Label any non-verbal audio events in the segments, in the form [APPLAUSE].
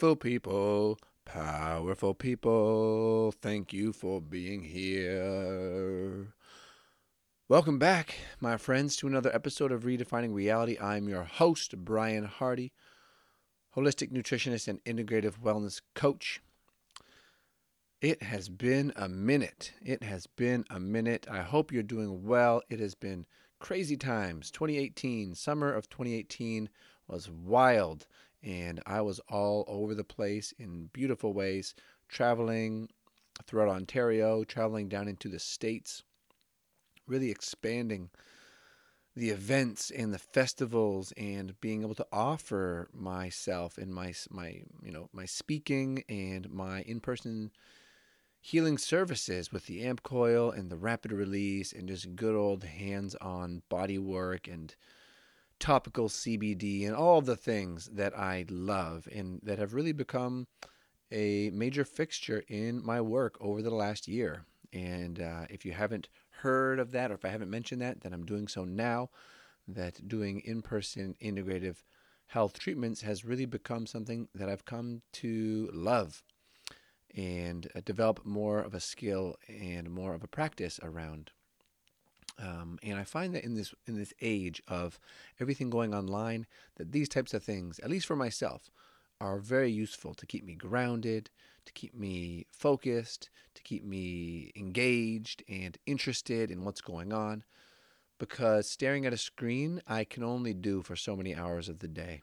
Beautiful people, powerful people, thank you for being here. Welcome back, my friends, to another episode of Redefining Reality. I'm your host, Brian Hardy, holistic nutritionist and integrative wellness coach. It has been a minute. It has been a minute. I hope you're doing well. It has been crazy times. 2018, summer of 2018 was wild and I was all over the place in beautiful ways, traveling throughout Ontario, traveling down into the States, really expanding the events and the festivals and being able to offer myself and my my you know my speaking and my in-person healing services with the amp coil and the rapid release and just good old hands-on body work and topical CBD and all the things that I love and that have really become a major fixture in my work over the last year. And uh, if you haven't heard of that, or if I haven't mentioned that, then I'm doing so now. That doing in person integrative health treatments has really become something that I've come to love and uh, develop more of a skill and more of a practice around. Um, and I find that in this in this age of everything going online, that these types of things, at least for myself, are very useful to keep me grounded, to keep me focused, to keep me engaged and interested in what's going on. Because staring at a screen, I can only do for so many hours of the day.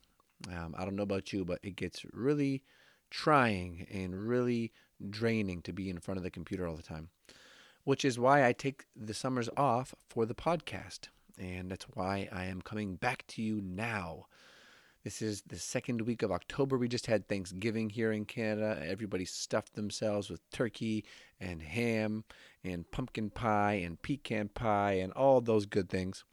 Um, I don't know about you, but it gets really trying and really draining to be in front of the computer all the time which is why I take the summers off for the podcast. And that's why I am coming back to you now. This is the second week of October. We just had Thanksgiving here in Canada. Everybody stuffed themselves with turkey and ham and pumpkin pie and pecan pie and all those good things.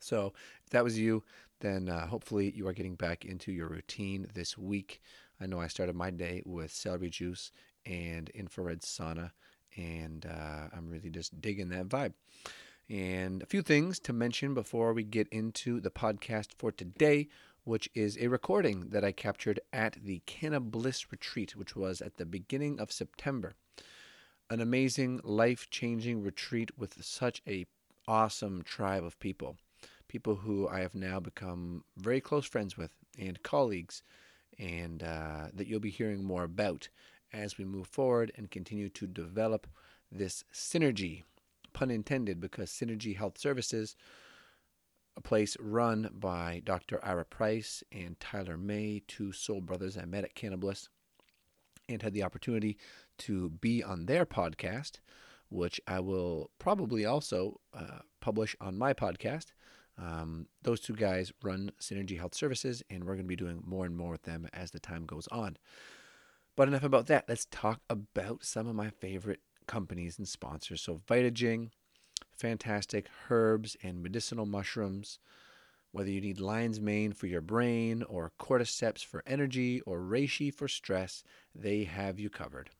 So, if that was you, then uh, hopefully you are getting back into your routine this week. I know I started my day with celery juice and infrared sauna and uh, I'm really just digging that vibe. And a few things to mention before we get into the podcast for today, which is a recording that I captured at the Canna Bliss retreat, which was at the beginning of September. An amazing, life changing retreat with such a awesome tribe of people. People who I have now become very close friends with and colleagues, and uh, that you'll be hearing more about as we move forward and continue to develop this synergy, pun intended, because Synergy Health Services, a place run by Dr. Ira Price and Tyler May, two soul brothers I met at Canna Bliss, and had the opportunity to be on their podcast, which I will probably also uh, publish on my podcast. Um, those two guys run Synergy Health Services, and we're going to be doing more and more with them as the time goes on. But enough about that. Let's talk about some of my favorite companies and sponsors. So, Vitaging, fantastic herbs and medicinal mushrooms. Whether you need lion's mane for your brain, or cordyceps for energy, or reishi for stress, they have you covered.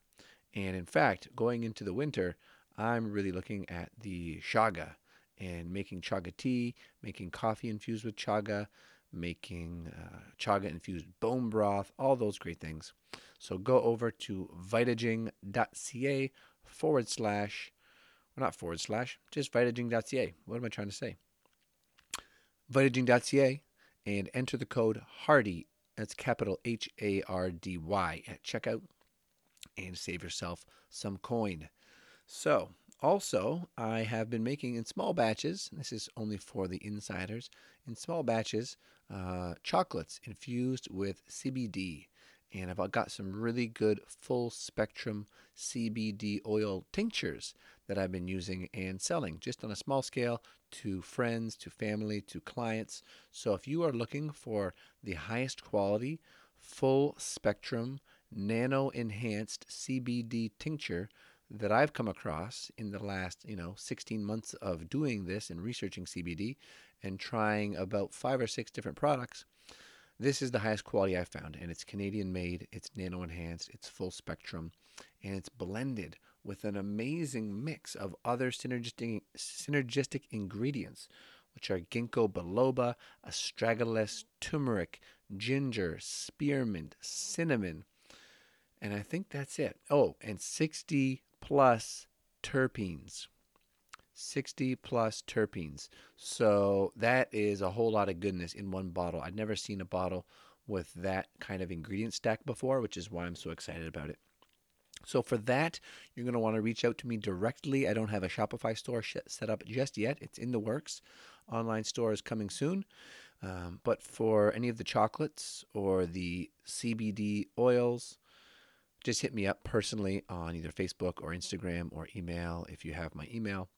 And in fact, going into the winter, I'm really looking at the chaga and making chaga tea, making coffee infused with chaga, making uh, chaga infused bone broth, all those great things. So go over to vitaging.ca forward slash, well, not forward slash, just vitaging.ca. What am I trying to say? Vitaging.ca and enter the code HARDY, that's capital H A R D Y, at checkout and save yourself some coin. So, also, I have been making in small batches, this is only for the insiders, in small batches, uh, chocolates infused with CBD and I've got some really good full spectrum CBD oil tinctures that I've been using and selling just on a small scale to friends, to family, to clients. So if you are looking for the highest quality, full spectrum, nano enhanced CBD tincture that I've come across in the last, you know, 16 months of doing this and researching CBD and trying about five or six different products, this is the highest quality I've found. And it's Canadian made, it's nano enhanced, it's full spectrum, and it's blended with an amazing mix of other synergistic, synergistic ingredients, which are ginkgo biloba, astragalus, turmeric, ginger, spearmint, cinnamon, and I think that's it. Oh, and 60 plus terpenes. 60 plus terpenes. So that is a whole lot of goodness in one bottle. I'd never seen a bottle with that kind of ingredient stack before, which is why I'm so excited about it. So for that, you're going to want to reach out to me directly. I don't have a Shopify store set up just yet. It's in the works. Online store is coming soon. Um, but for any of the chocolates or the CBD oils, just hit me up personally on either Facebook or Instagram or email if you have my email.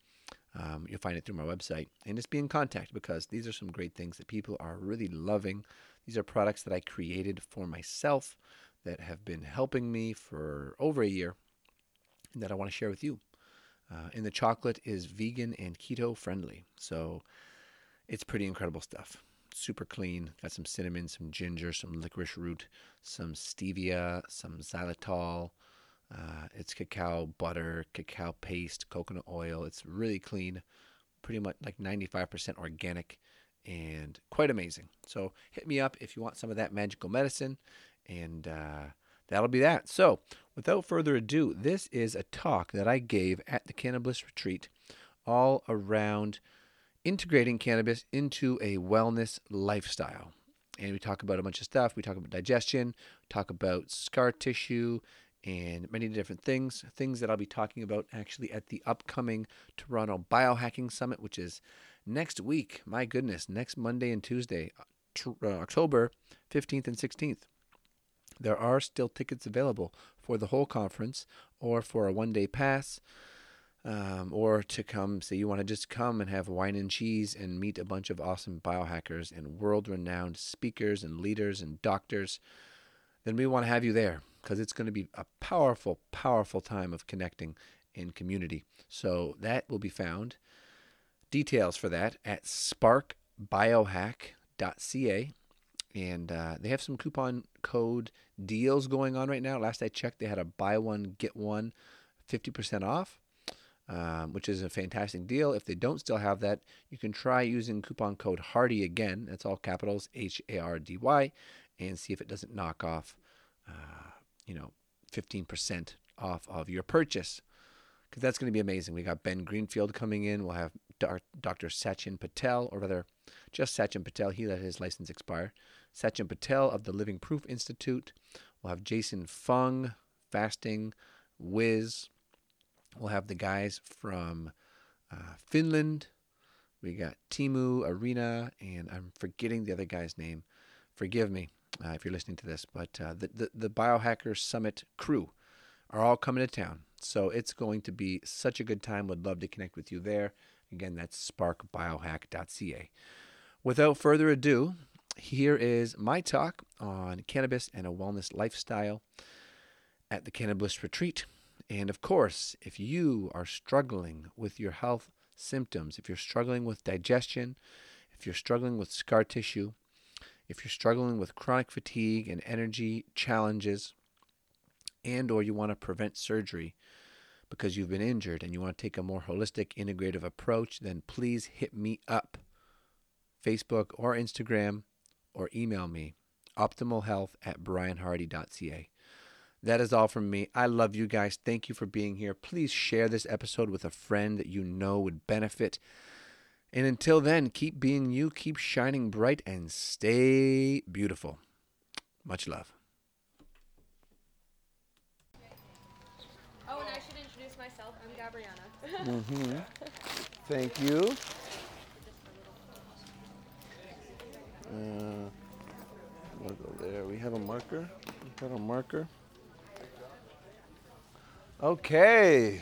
Um, you'll find it through my website. And just be in contact because these are some great things that people are really loving. These are products that I created for myself that have been helping me for over a year and that I want to share with you. Uh, and the chocolate is vegan and keto friendly. So it's pretty incredible stuff. Super clean. Got some cinnamon, some ginger, some licorice root, some stevia, some xylitol. Uh, it's cacao butter, cacao paste, coconut oil. It's really clean, pretty much like 95% organic and quite amazing. So hit me up if you want some of that magical medicine and uh, that'll be that. So, without further ado, this is a talk that I gave at the Canna Bliss Retreat all around integrating cannabis into a wellness lifestyle. And we talk about a bunch of stuff. We talk about digestion, talk about scar tissue, and many different things. Things that I'll be talking about actually at the upcoming Toronto Biohacking Summit, which is next week. My goodness, next Monday and Tuesday, uh, October 15th and 16th. There are still tickets available for the whole conference or for a one day pass. Um, or to come, say you want to just come and have wine and cheese and meet a bunch of awesome biohackers and world renowned speakers and leaders and doctors, then we want to have you there because it's going to be a powerful, powerful time of connecting in community. So that will be found. Details for that at sparkbiohack.ca and uh, they have some coupon code deals going on right now. Last I checked, they had a buy one get one 50% off, um, which is a fantastic deal. If they don't still have that, you can try using coupon code Hardy again. That's all capitals H A R D Y, and see if it doesn't knock off, uh, you know, 15% off of your purchase. Because that's going to be amazing. We got Ben Greenfield coming in. We'll have Dr. Sachin Patel, or rather, just Sachin Patel. He let his license expire. Sachin Patel of the Living Proof Institute. We'll have Jason Fung, Fasting, Wiz. We'll have the guys from uh, Finland. We got Teemu, Arina, and I'm forgetting the other guy's name. Forgive me uh, if you're listening to this, but uh, the, the, the Biohacker Summit crew are all coming to town. So it's going to be such a good time. Would love to connect with you there. Again, that's sparkbiohack.ca. Without further ado, here is my talk on cannabis and a wellness lifestyle at the Canna Bliss Retreat. And of course, if you are struggling with your health symptoms, if you're struggling with digestion, if you're struggling with scar tissue, if you're struggling with chronic fatigue and energy challenges, and or you want to prevent surgery because you've been injured and you want to take a more holistic integrative approach, then please hit me up. Facebook or Instagram or email me optimalhealth at brianhardy.ca. That is all from me. I love you guys. Thank you for being here. Please share this episode with a friend that you know would benefit. And until then, keep being you, keep shining bright, and stay beautiful. Much love. Oh, and I should introduce myself. I'm Gabriana. mm-hmm. [LAUGHS] Thank you. Uh, logo there. We have a marker. We have a marker. Okay.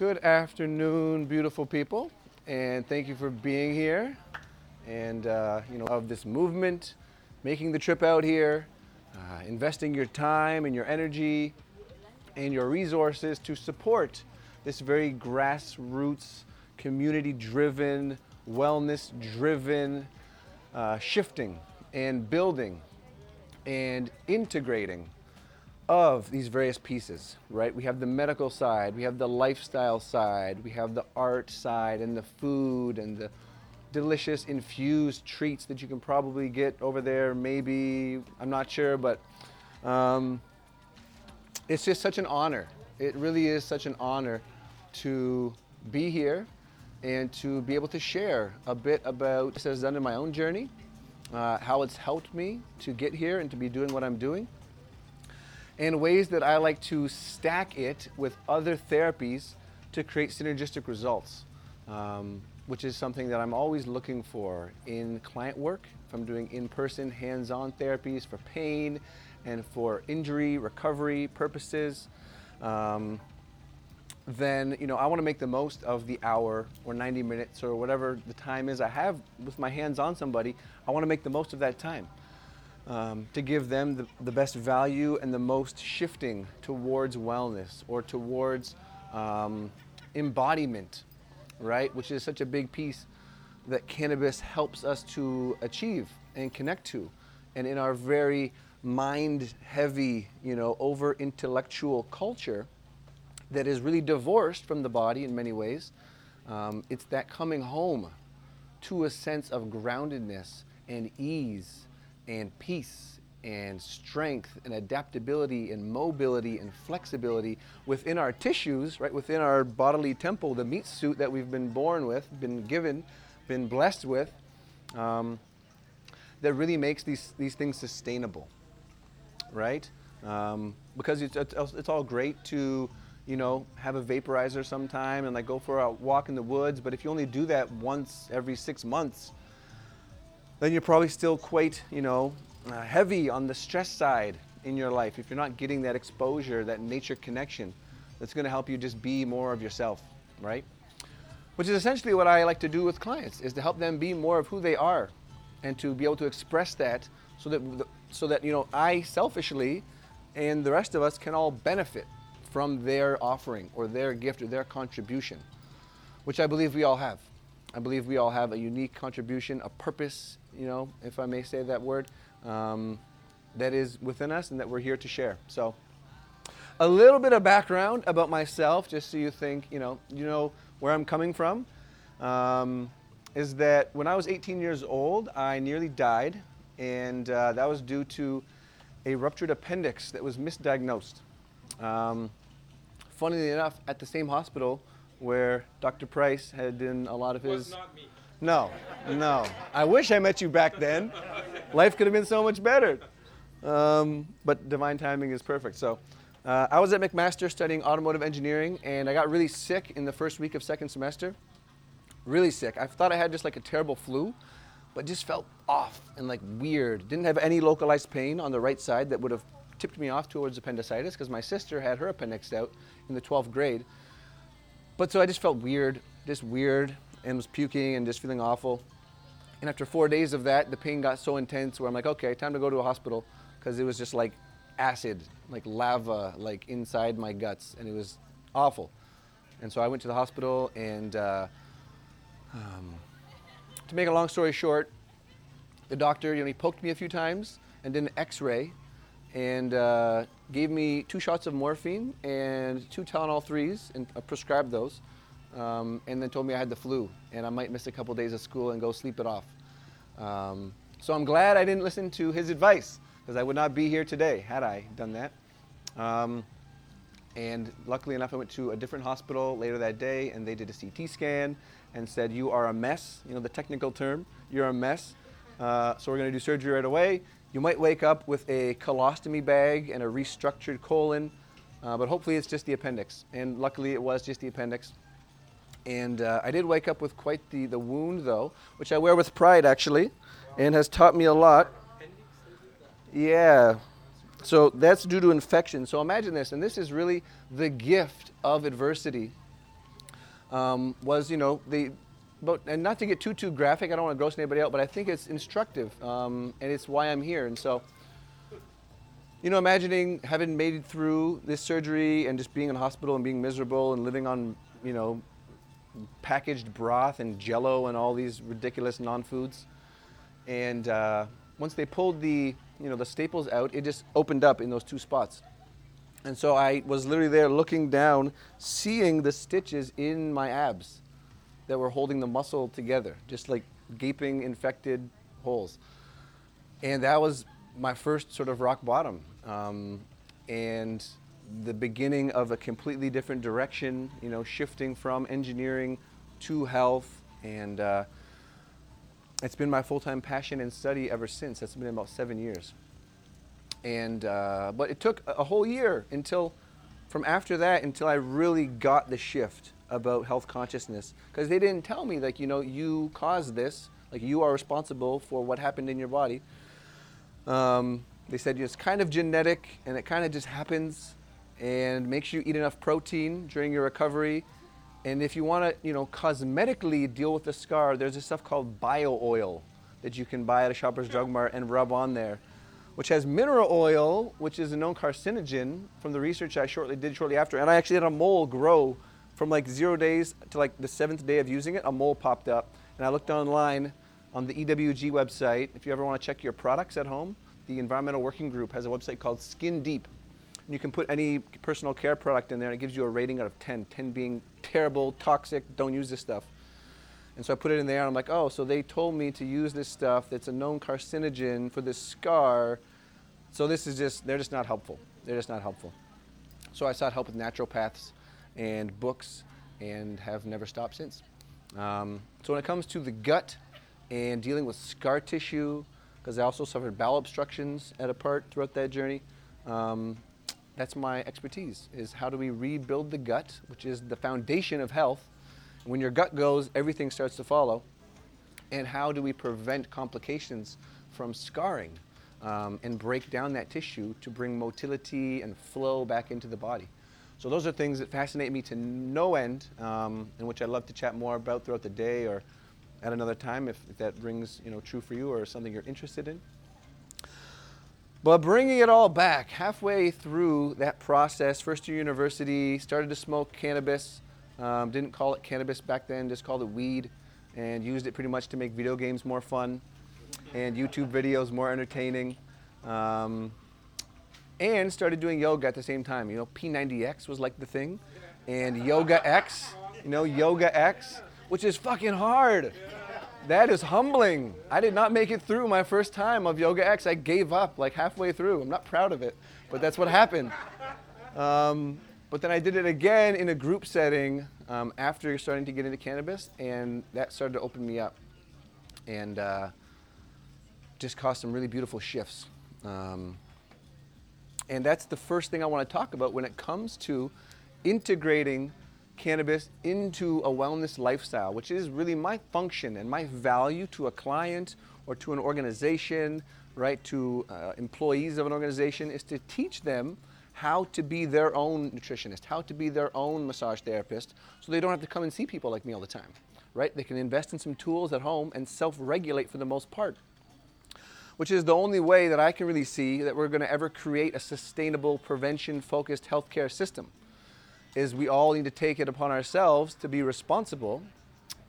Good afternoon, beautiful people, and thank you for being here. And uh, you know of this movement, making the trip out here, uh, investing your time and your energy and your resources to support this very grassroots, community-driven, wellness-driven uh, shifting and building and integrating of these various pieces, right? We have the medical side, we have the lifestyle side, we have the art side, and the food, and the delicious infused treats that you can probably get over there. Maybe, I'm not sure, but um, it's just such an honor. It really is such an honor to be here and to be able to share a bit about what has done in my own journey, uh, how it's helped me to get here and to be doing what I'm doing and ways that I like to stack it with other therapies to create synergistic results, um, which is something that I'm always looking for in client work. If I'm doing in person, hands on therapies for pain and for injury recovery purposes. Um, then you know I want to make the most of the hour or 90 minutes or whatever the time is I have with my hands on somebody. I want to make the most of that time um, to give them the, the, best value and the most shifting towards wellness or towards um, embodiment, right? Which is such a big piece that cannabis helps us to achieve and connect to. And in our very mind heavy, you know, over intellectual culture that is really divorced from the body in many ways, um, it's that coming home to a sense of groundedness and ease and peace and strength and adaptability and mobility and flexibility within our tissues, right, within our bodily temple, the meat suit that we've been born with, been given, been blessed with, um, that really makes these, these things sustainable, right? Um, because it's, it's, it's all great to, you know, have a vaporizer sometime and like go for a walk in the woods, but if you only do that once every six months, then you're probably still quite, you know, uh, heavy on the stress side in your life if you're not getting that exposure, that nature connection that's going to help you just be more of yourself, right? Which is essentially what I like to do with clients is to help them be more of who they are and to be able to express that so that so that you know I selfishly and the rest of us can all benefit from their offering or their gift or their contribution, which I believe we all have. I believe we all have a unique contribution, a purpose you know, if I may say that word, um, that is within us and that we're here to share. So, a little bit of background about myself, just so you think, you know, you know where I'm coming from, um, is that when I was 18 years old, I nearly died, and uh, that was due to a ruptured appendix that was misdiagnosed. Um, funnily enough, at the same hospital where Dr. Price had done a lot of his. No, no. I wish I met you back then. Life could have been so much better. Um, but divine timing is perfect. So uh, I was at McMaster studying automotive engineering, and I got really sick in the first week of second semester. Really sick. I thought I had just like a terrible flu, but just felt off and like weird. Didn't have any localized pain on the right side that would have tipped me off towards appendicitis because my sister had her appendix out in the 12th grade. But so I just felt weird, just weird and was puking and just feeling awful. And after four days of that, the pain got so intense where I'm like, okay, time to go to a hospital because it was just like acid, like lava, like inside my guts, and it was awful. And so I went to the hospital, and uh, um, to make a long story short, the doctor, you know, he poked me a few times and did an X-ray, and uh, gave me two shots of morphine and two Tylenol threes, and uh, prescribed those um, and then told me I had the flu and I might miss a couple days of school and go sleep it off. Um, so I'm glad I didn't listen to his advice because I would not be here today had I done that. Um, and luckily enough, I went to a different hospital later that day and they did a CT scan and said, You are a mess. You know, the technical term, you're a mess. Uh, so we're going to do surgery right away. You might wake up with a colostomy bag and a restructured colon, uh, but hopefully it's just the appendix. And luckily it was just the appendix. And uh, I did wake up with quite the, the wound, though, which I wear with pride, actually. and has taught me a lot. Yeah. So that's due to infection. So imagine this, and this is really the gift of adversity. Um, was you know the, but and not to get too too graphic, I don't want to gross anybody out, but I think it's instructive, um, and it's why I'm here. And so, you know, imagining having made it through this surgery and just being in hospital and being miserable and living on you know packaged broth and jello and all these ridiculous non-foods. And uh, once they pulled the, you know, the staples out, it just opened up in those two spots. And so I was literally there looking down, seeing the stitches in my abs that were holding the muscle together, just like gaping infected holes. And that was my first sort of rock bottom. Um, and the beginning of a completely different direction, you know, shifting from engineering to health. And uh, it's been my full time passion and study ever since. That's been about seven years. And, uh, but it took a whole year until, from after that, until I really got the shift about health consciousness. Because they didn't tell me, like, you know, you caused this, like, you are responsible for what happened in your body. Um, they said it's kind of genetic and it kind of just happens and make sure you eat enough protein during your recovery. And if you want to, you know, cosmetically deal with the scar, there's this stuff called bio oil that you can buy at a Shoppers Drug Mart and rub on there, which has mineral oil, which is a known carcinogen from the research I shortly did shortly after. And I actually had a mole grow from like zero days to like the seventh day of using it. A mole popped up, and I looked online on the EWG website. If you ever want to check your products at home, the Environmental Working Group has a website called Skin Deep And you can put any personal care product in there and it gives you a rating out of 10, 10 being terrible, toxic, don't use this stuff. And so I put it in there and I'm like, oh, so they told me to use this stuff that's a known carcinogen for this scar. So this is just, they're just not helpful. They're just not helpful. So I sought help with naturopaths and books and have never stopped since. Um, so when it comes to the gut and dealing with scar tissue, because I also suffered bowel obstructions at a part throughout that journey, um, that's my expertise is how do we rebuild the gut which is the foundation of health. When your gut goes everything starts to follow. And how do we prevent complications from scarring um, and break down that tissue to bring motility and flow back into the body so those are things that fascinate me to no end um, and which i'd love to chat more about throughout the day or at another time if, if that rings you know true for you or something you're interested in but bringing it all back, halfway through that process, first year university, started to smoke cannabis. Um, didn't call it cannabis back then, just called it weed, and used it pretty much to make video games more fun and YouTube videos more entertaining. Um, and started doing yoga at the same time. You know, P90X was like the thing, and Yoga X, you know, Yoga X, which is fucking hard. That is humbling. I did not make it through my first time of Yoga X. I gave up like halfway through. I'm not proud of it, but that's what happened. Um, but then I did it again in a group setting um, after starting to get into cannabis, and that started to open me up and uh, just caused some really beautiful shifts. Um, and that's the first thing I want to talk about when it comes to integrating cannabis into a wellness lifestyle, which is really my function and my value to a client or to an organization, right, to uh, employees of an organization, is to teach them how to be their own nutritionist, how to be their own massage therapist, so they don't have to come and see people like me all the time, right? They can invest in some tools at home and self regulate for the most part. Which is the only way that I can really see that we're going to ever create a sustainable, prevention focused healthcare system is we all need to take it upon ourselves to be responsible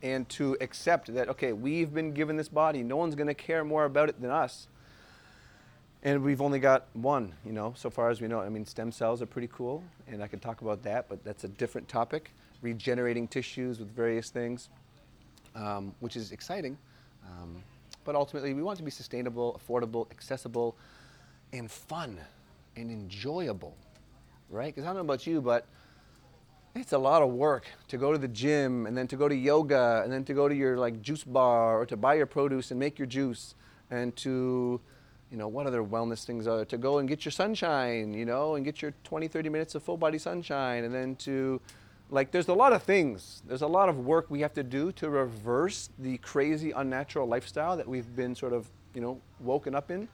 and to accept that okay we've been given this body. No one's going to care more about it than us. And we've only got one you know so far as we know. I mean stem cells are pretty cool and i could talk about that but that's a different topic. Regenerating tissues with various things um, which is exciting. Um, but ultimately we want to be sustainable affordable accessible and fun and enjoyable right? Because i don't know about you but it's a lot of work to go to the gym and then to go to yoga and then to go to your like juice bar or to buy your produce and make your juice and to you know what other wellness things are to go and get your sunshine you know and get your 20 30 minutes of full body sunshine and then to like there's a lot of things. There's a lot of work we have to do to reverse the crazy unnatural lifestyle that we've been sort of you know woken up in.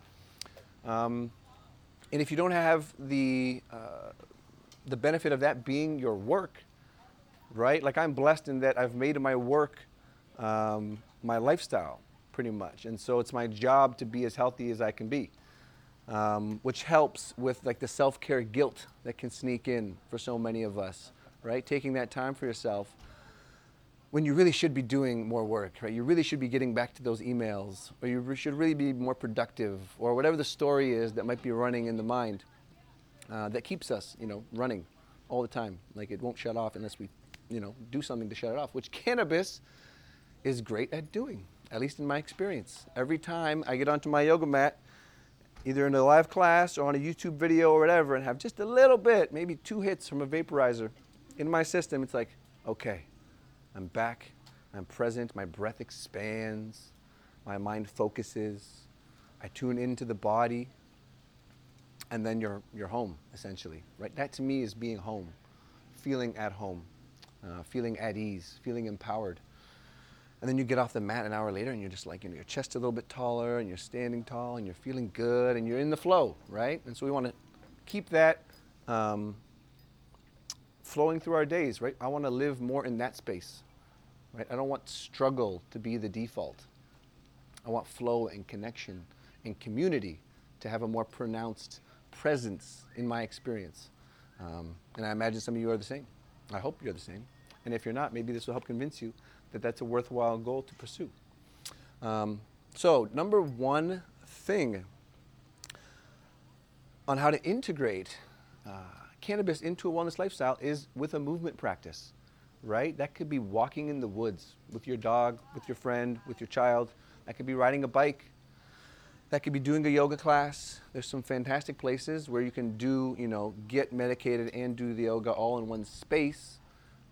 Um, and if you don't have the uh, the benefit of that being your work right? Like i'm blessed in that i've made my work um, my lifestyle pretty much. And so it's my job to be as healthy as i can be um, which helps with like the self-care guilt that can sneak in for so many of us right? Taking that time for yourself when you really should be doing more work, right? You really should be getting back to those emails, or you should really be more productive, or whatever the story is that might be running in the mind uh, that keeps us, you know, running all the time. Like it won't shut off unless we, you know, do something to shut it off, which cannabis is great at doing, at least in my experience. Every time I get onto my yoga mat, either in a live class or on a YouTube video or whatever, and have just a little bit, maybe two hits from a vaporizer, in my system, it's like, okay, I'm back, I'm present, my breath expands, my mind focuses, I tune into the body, and then you're, you're home, essentially, right? That to me is being home, feeling at home, uh, feeling at ease, feeling empowered. And then you get off the mat an hour later and you're just like, you know, your chest a little bit taller and you're standing tall and you're feeling good and you're in the flow, right? And so we want to keep that um, flowing through our days, right? I want to live more in that space, right? I don't want struggle to be the default. I want flow and connection and community to have a more pronounced presence in my experience. Um, and I imagine some of you are the same. I hope you're the same. And if you're not, maybe this will help convince you that that's a worthwhile goal to pursue. Um, so, number one thing on how to integrate uh, cannabis into a wellness lifestyle is with a movement practice, right? That could be walking in the woods with your dog, with your friend, with your child. That could be riding a bike. That could be doing a yoga class. There's some fantastic places where you can do, you know, get medicated and do the yoga all in one space.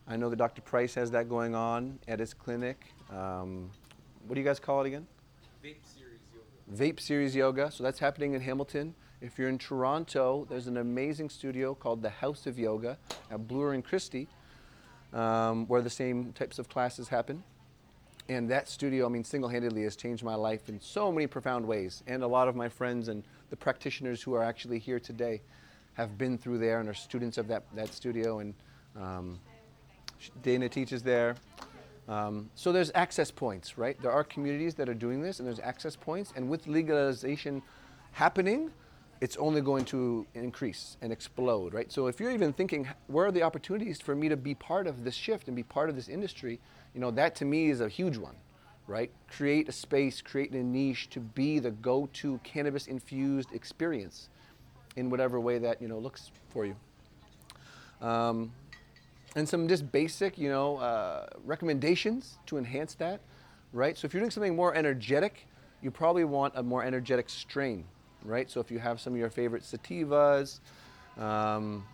I know that Dr. Price has that going on at his clinic. Um, what do you guys call it again? Vape Series Yoga. Vape Series Yoga. So that's happening in Hamilton. If you're in Toronto, there's an amazing studio called the House of Yoga at Bloor and Christie, um, where the same types of classes happen. And that studio, I mean, single handedly has changed my life in so many profound ways. And a lot of my friends and the practitioners who are actually here today have been through there and are students of that, that studio. And um, Dana teaches there. Um, so there's access points, right? There are communities that are doing this, and there's access points. And with legalization happening, it's only going to increase and explode, right? So if you're even thinking, where are the opportunities for me to be part of this shift and be part of this industry, you know, that to me is a huge one, right? Create a space, create a niche to be the go-to cannabis-infused experience in whatever way that, you know, looks for you. Um, and some just basic, you know, uh, recommendations to enhance that, right? So if you're doing something more energetic, you probably want a more energetic strain right? So if you have some of your favorite sativas um,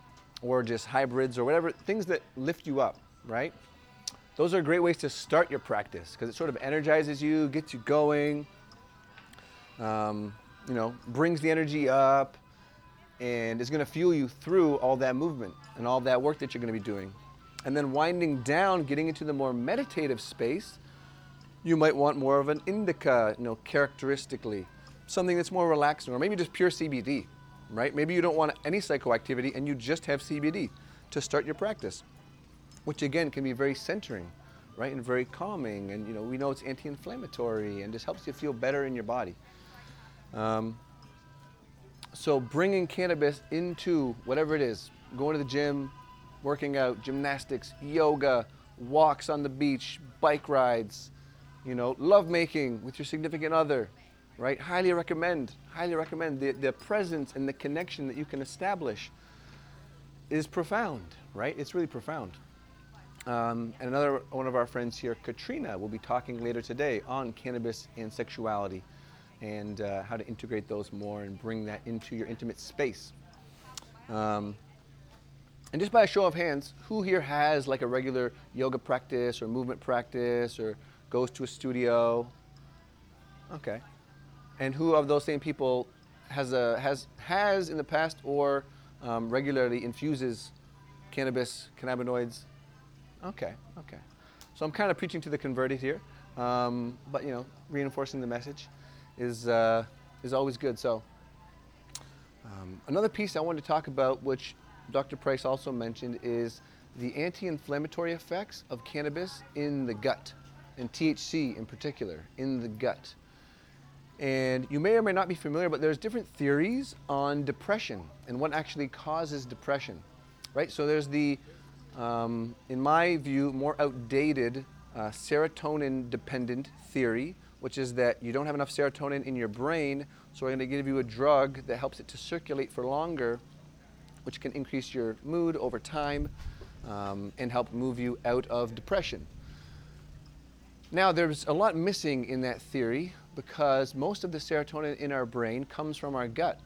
or just hybrids or whatever, things that lift you up, right? Those are great ways to start your practice because it sort of energizes you, gets you going, um, you know, brings the energy up, and is going to fuel you through all that movement and all that work that you're going to be doing. And then winding down, getting into the more meditative space, you might want more of an indica, you know, characteristically something that's more relaxing, or maybe just pure CBD, right? Maybe you don't want any psychoactivity and you just have CBD to start your practice, which again can be very centering, right, and very calming. And you know, we know it's anti-inflammatory and just helps you feel better in your body. Um, so bringing cannabis into whatever it is, going to the gym, working out, gymnastics, yoga, walks on the beach, bike rides, you know, love making with your significant other, right? Highly recommend, highly recommend. The, the presence and the connection that you can establish is profound, right? It's really profound. Um, and another one of our friends here, Katrina, will be talking later today on cannabis and sexuality and uh, how to integrate those more and bring that into your intimate space. Um, and just by a show of hands, who here has like a regular yoga practice or movement practice or goes to a studio? Okay and who of those same people has, a, has, has in the past or um, regularly infuses cannabis, cannabinoids Okay, okay. So I'm kind of preaching to the converted here, um, but you know, reinforcing the message is uh, is always good. So um, another piece I wanted to talk about, which Dr. Price also mentioned, is the anti-inflammatory effects of cannabis in the gut, and THC in particular in the gut. And you may or may not be familiar, but there's different theories on depression and what actually causes depression, right? So there's the, um, in my view, more outdated uh, serotonin-dependent theory, which is that you don't have enough serotonin in your brain, so we're going to give you a drug that helps it to circulate for longer, which can increase your mood over time um, and help move you out of depression. Now, there's a lot missing in that theory because most of the serotonin in our brain comes from our gut.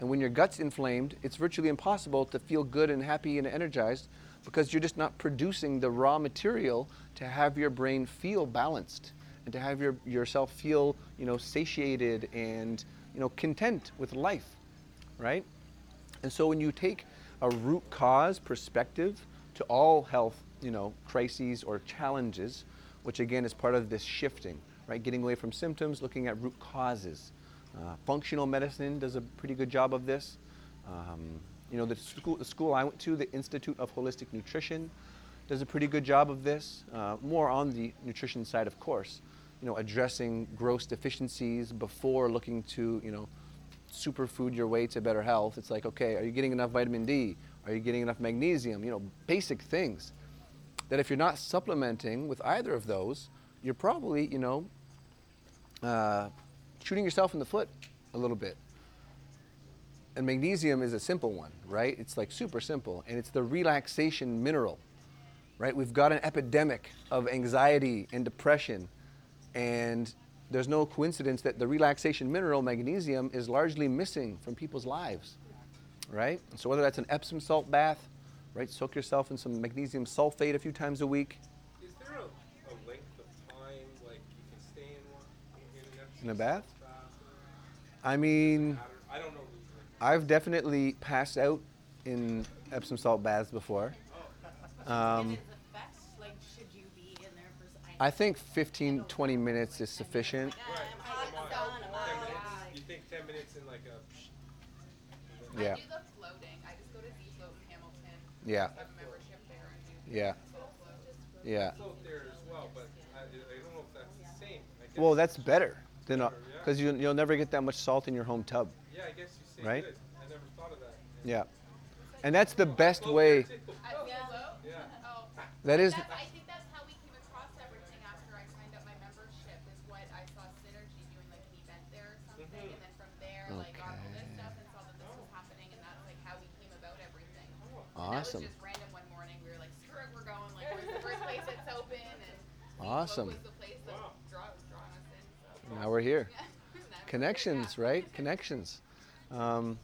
And when your gut's inflamed, it's virtually impossible to feel good and happy and energized because you're just not producing the raw material to have your brain feel balanced and to have your, yourself feel, you know, satiated and, you know, content with life, right? And so when you take a root cause perspective to all health, you know, crises or challenges, which again is part of this shifting, right? Getting away from symptoms, looking at root causes. Uh, functional medicine does a pretty good job of this. Um, you know, the school, the school I went to, the Institute of Holistic Nutrition, does a pretty good job of this. Uh, more on the nutrition side, of course. You know, addressing gross deficiencies before looking to, you know, superfood your way to better health. It's like, okay, are you getting enough vitamin D? Are you getting enough magnesium? You know, basic things that if you're not supplementing with either of those, you're probably, you know, uh, shooting yourself in the foot a little bit. And magnesium is a simple one, right? It's like super simple, and it's the relaxation mineral, right? We've got an epidemic of anxiety and depression, and there's no coincidence that the relaxation mineral, magnesium, is largely missing from people's lives, right? So whether that's an Epsom salt bath, right? Soak yourself in some magnesium sulfate a few times a week. Is there a, a length of time like you can stay in one in an a bath? bath? I mean, I don't know. I've definitely passed out in Epsom salt baths before. Um, and its effects, like, should you be in there for? s- I I think 15, 20 minutes is sufficient. Right. hot Come on. sun, Ten minutes? God. You think ten minutes in like a? Yeah. I do the floating. I just go to Z in Hamilton. Yeah. I have a membership there and do Yeah. soul float. Yeah. There as well, but I, I don't know if that's the same. Well, that's better than Better, because you, you'll never get that much salt in your home tub. yeah, I guess you say right? good. I never thought of that. Yeah. And that's the best Float way. there, too. At Z Float? Yeah. Oh. That is. That's, I think that's how we came across everything after I signed up my membership. Is what I saw Synergy doing like an event there or something, Mhm. and then from there like got all this Okay. stuff and saw that this was happening, and that's like how we came about everything. And Awesome. that was just random one morning. We were like, screw it, we're going. Like, where's the first place that's open? And Z Float Awesome. was the place that Wow. draw, was drawing us in. So. Now we're here. Connections, right? Connections. Um,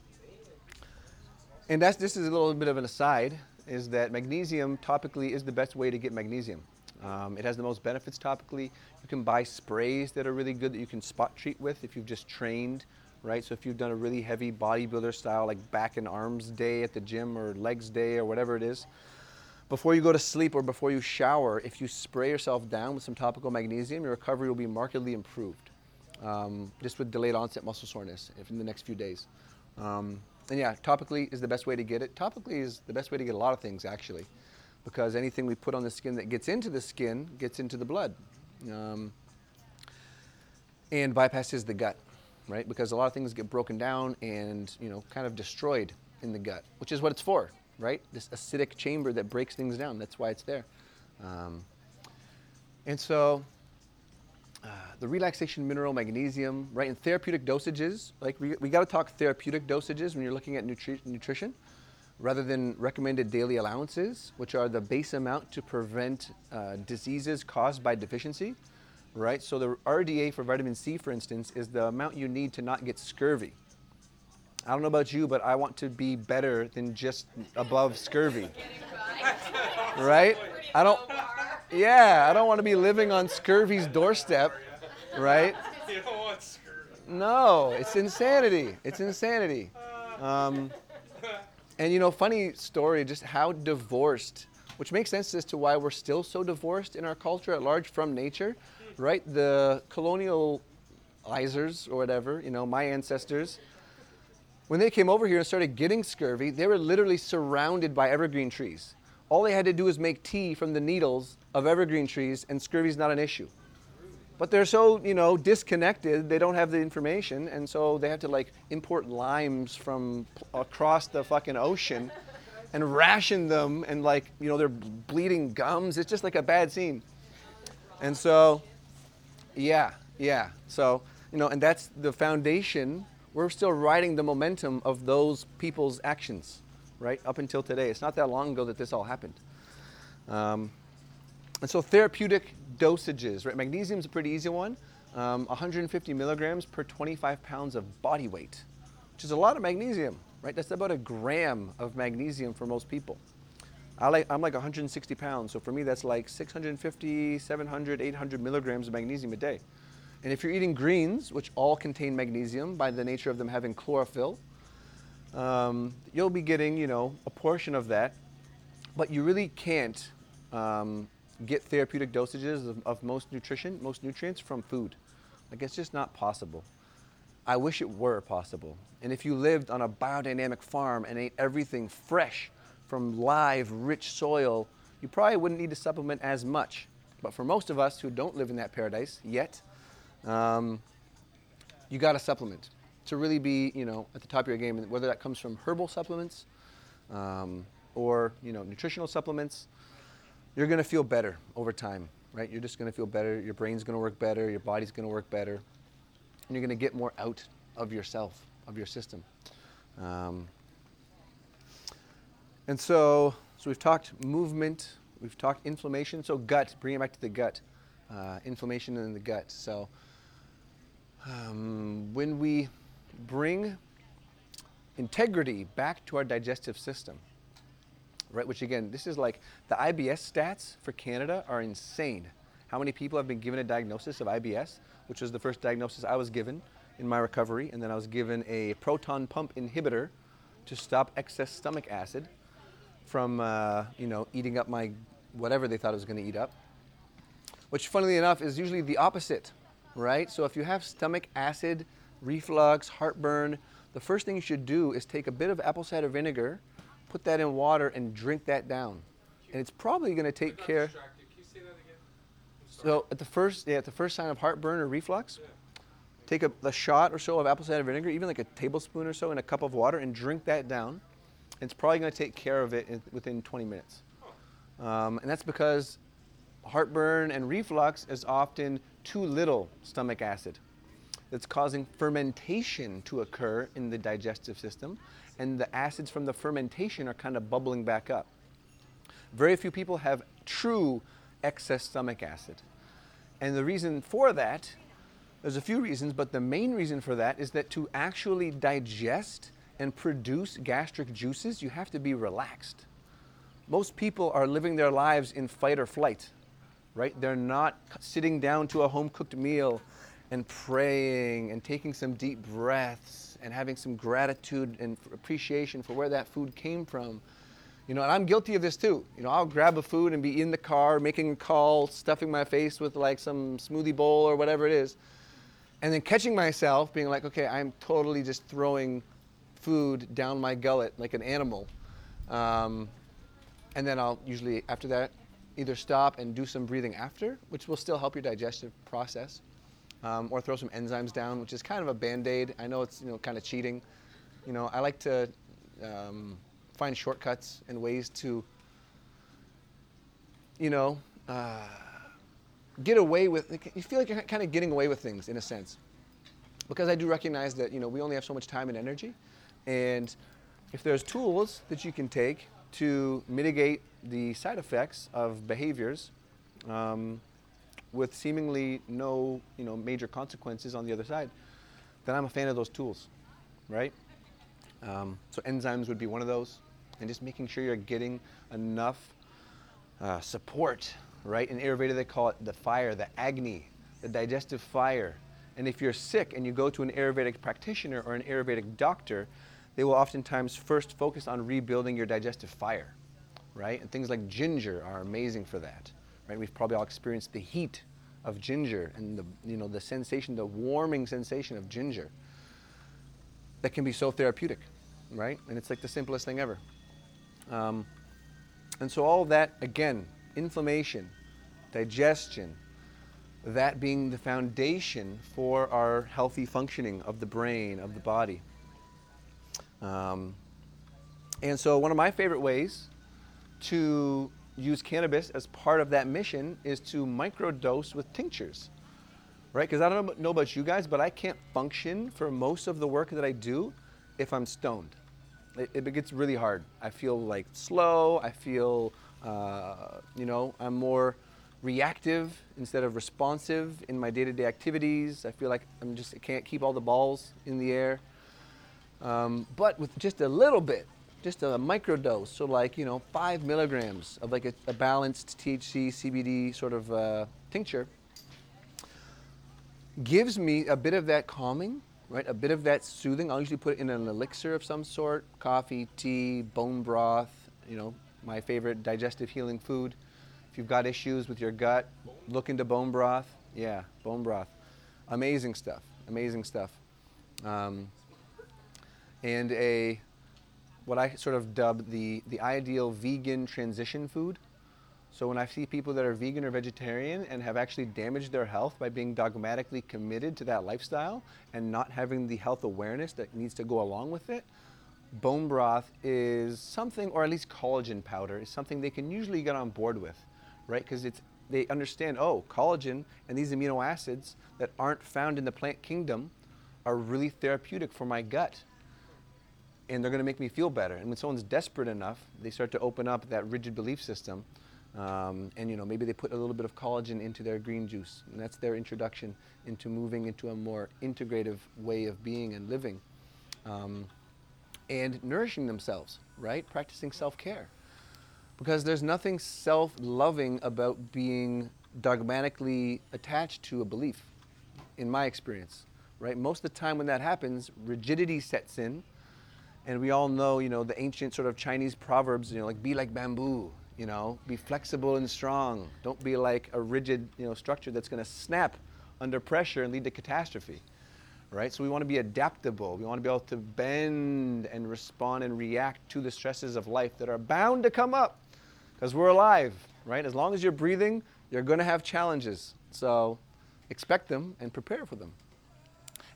and that's this is a little bit of an aside. Is that magnesium topically is the best way to get magnesium. Um, it has the most benefits topically. You can buy sprays that are really good that you can spot treat with if you've just trained, right? So if you've done a really heavy bodybuilder style, like back and arms day at the gym or legs day or whatever it is, before you go to sleep or before you shower, if you spray yourself down with some topical magnesium, your recovery will be markedly improved. Um, just with delayed onset muscle soreness if in the next few days. Um, and yeah, topically is the best way to get it. Topically is the best way to get a lot of things actually, because anything we put on the skin that gets into the skin gets into the blood, um, and bypasses the gut, right? Because a lot of things get broken down and you know kind of destroyed in the gut, which is what it's for, right? This acidic chamber that breaks things down. That's why it's there. Um, and so uh, the relaxation mineral magnesium, right, in therapeutic dosages, like we, we got to talk therapeutic dosages when you're looking at nutri- nutrition rather than recommended daily allowances, which are the base amount to prevent uh, diseases caused by deficiency, right? So the RDA for vitamin C, for instance, is the amount you need to not get scurvy. I don't know about you, but I want to be better than just above scurvy, [LAUGHS] right? I don't. Yeah, I don't want to be living on scurvy's doorstep, right? [LAUGHS] You don't want scurvy. No, it's insanity. It's insanity. Um, and you know, funny story, just how divorced which makes sense as to why we're still so divorced in our culture at large from nature, right? The colonializers or whatever, you know, my ancestors, when they came over here and started getting scurvy, they were literally surrounded by evergreen trees. All they had to do was make tea from the needles of evergreen trees, and scurvy's not an issue. But they're so, you know, disconnected, they don't have the information, and so they have to like import limes from across the fucking ocean and ration them, and like, you know, they're bleeding gums. It's just like a bad scene. And so, yeah, yeah. So, you know, and that's the foundation. We're still riding the momentum of those people's actions, right? Up until today. It's not that long ago that this all happened. Um, and so therapeutic dosages, right? Magnesium is a pretty easy one. Um, 150 milligrams per 25 pounds of body weight, which is a lot of magnesium, right? That's about a gram of magnesium for most people. I like, I'm like 160 pounds, so for me that's like 650, 700, 800 milligrams of magnesium a day. And if you're eating greens, which all contain magnesium by the nature of them having chlorophyll, um, you'll be getting, you know, a portion of that. But you really can't um, get therapeutic dosages of, of most nutrition, most nutrients from food. Like it's just not possible. I wish it were possible. And if you lived on a biodynamic farm and ate everything fresh from live, rich soil, you probably wouldn't need to supplement as much. But for most of us who don't live in that paradise yet, um, you got to supplement to really be, you know, at the top of your game. Whether that comes from herbal supplements um, or, you know, nutritional supplements, you're going to feel better over time, right? You're just going to feel better. Your brain's going to work better. Your body's going to work better. And you're going to get more out of yourself, of your system. Um, and so, so we've talked movement, we've talked inflammation. So gut, bringing it back to the gut, uh, inflammation in the gut. So um, when we bring integrity back to our digestive system, right? Which again, this is like the IBS stats for Canada are insane. How many people have been given a diagnosis of IBS, which was the first diagnosis I was given in my recovery, and then I was given a proton pump inhibitor to stop excess stomach acid from, uh, you know, eating up my whatever they thought it was going to eat up. Which, funnily enough, is usually the opposite, right? So if you have stomach acid, reflux, heartburn, the first thing you should do is take a bit of apple cider vinegar, put that in water, and drink that down. And it's probably going to take care. distracted. Can you say that again? I'm sorry. So at the first, yeah, at the first sign of heartburn or reflux, Yeah. take a, a shot or so of apple cider vinegar, even like a tablespoon or so in a cup of water, and drink that down. It's probably going to take care of it in, within 20 minutes. Um, and that's because heartburn and reflux is often too little stomach acid. That's causing fermentation to occur in the digestive system, and the acids from the fermentation are kind of bubbling back up. Very few people have true excess stomach acid. And the reason for that, there's a few reasons, but the main reason for that is that to actually digest and produce gastric juices, you have to be relaxed. Most people are living their lives in fight or flight, right? They're not sitting down to a home cooked meal and praying and taking some deep breaths and having some gratitude and appreciation for where that food came from. You know, and I'm guilty of this too. You know, I'll grab a food and be in the car making a call, stuffing my face with like some smoothie bowl or whatever it is, and then catching myself being like, okay, I'm totally just throwing food down my gullet like an animal. Um, and then I'll usually, after that, either stop and do some breathing after, which will still help your digestive process, um, or throw some enzymes down, which is kind of a band aid. I know it's you know kind of cheating. You know, I like to um, find shortcuts and ways to, you know, uh, get away with. You feel like you're kind of getting away with things in a sense, because I do recognize that you know we only have so much time and energy, and if there's tools that you can take to mitigate the side effects of behaviors um, with seemingly no you know major consequences on the other side, then I'm a fan of those tools, right? Um, so enzymes would be one of those, and just making sure you're getting enough uh, support, right? In Ayurveda, they call it the fire, the agni, the digestive fire. And if you're sick and you go to an Ayurvedic practitioner or an Ayurvedic doctor, they will oftentimes first focus on rebuilding your digestive fire, right? And things like ginger are amazing for that, right? We've probably all experienced the heat of ginger and the you know the sensation, the warming sensation of ginger. That can be so therapeutic, right? And it's like the simplest thing ever. Um, and so all that again, inflammation, digestion, that being the foundation for our healthy functioning of the brain, of the body. Um, and so, one of my favorite ways to use cannabis as part of that mission is to microdose with tinctures, right? Because I don't know about you guys, but I can't function for most of the work that I do if I'm stoned. It, it gets really hard. I feel like slow. I feel, uh, you know, I'm more reactive instead of responsive in my day-to-day activities. I feel like I'm just I can't keep all the balls in the air. Um, but with just a little bit, just a microdose, so like you know five milligrams of like a, a balanced THC CBD sort of uh, tincture, gives me a bit of that calming, right? A bit of that soothing. I'll usually put it in an elixir of some sort, coffee, tea, bone broth. You know, my favorite digestive healing food. If you've got issues with your gut, look into bone broth. Yeah, bone broth. Amazing stuff. Amazing stuff. Um, and a what I sort of dub the, the ideal vegan transition food. So when I see people that are vegan or vegetarian and have actually damaged their health by being dogmatically committed to that lifestyle and not having the health awareness that needs to go along with it, bone broth is something, or at least collagen powder, is something they can usually get on board with, right? Because it's they understand, oh, collagen and these amino acids that aren't found in the plant kingdom are really therapeutic for my gut and they're going to make me feel better. And when someone's desperate enough, they start to open up that rigid belief system. Um, and you know maybe they put a little bit of collagen into their green juice, and that's their introduction into moving into a more integrative way of being and living, um, and nourishing themselves. Right, practicing self-care, because there's nothing self-loving about being dogmatically attached to a belief, in my experience. Right, most of the time when that happens, rigidity sets in and we all know, you know, the ancient sort of Chinese proverbs, you know, like be like bamboo, you know, be flexible and strong. Don't be like a rigid, you know, structure that's going to snap under pressure and lead to catastrophe. Right? So we want to be adaptable. We want to be able to bend and respond and react to the stresses of life that are bound to come up because we're alive, right? As long as you're breathing, you're going to have challenges. So expect them and prepare for them.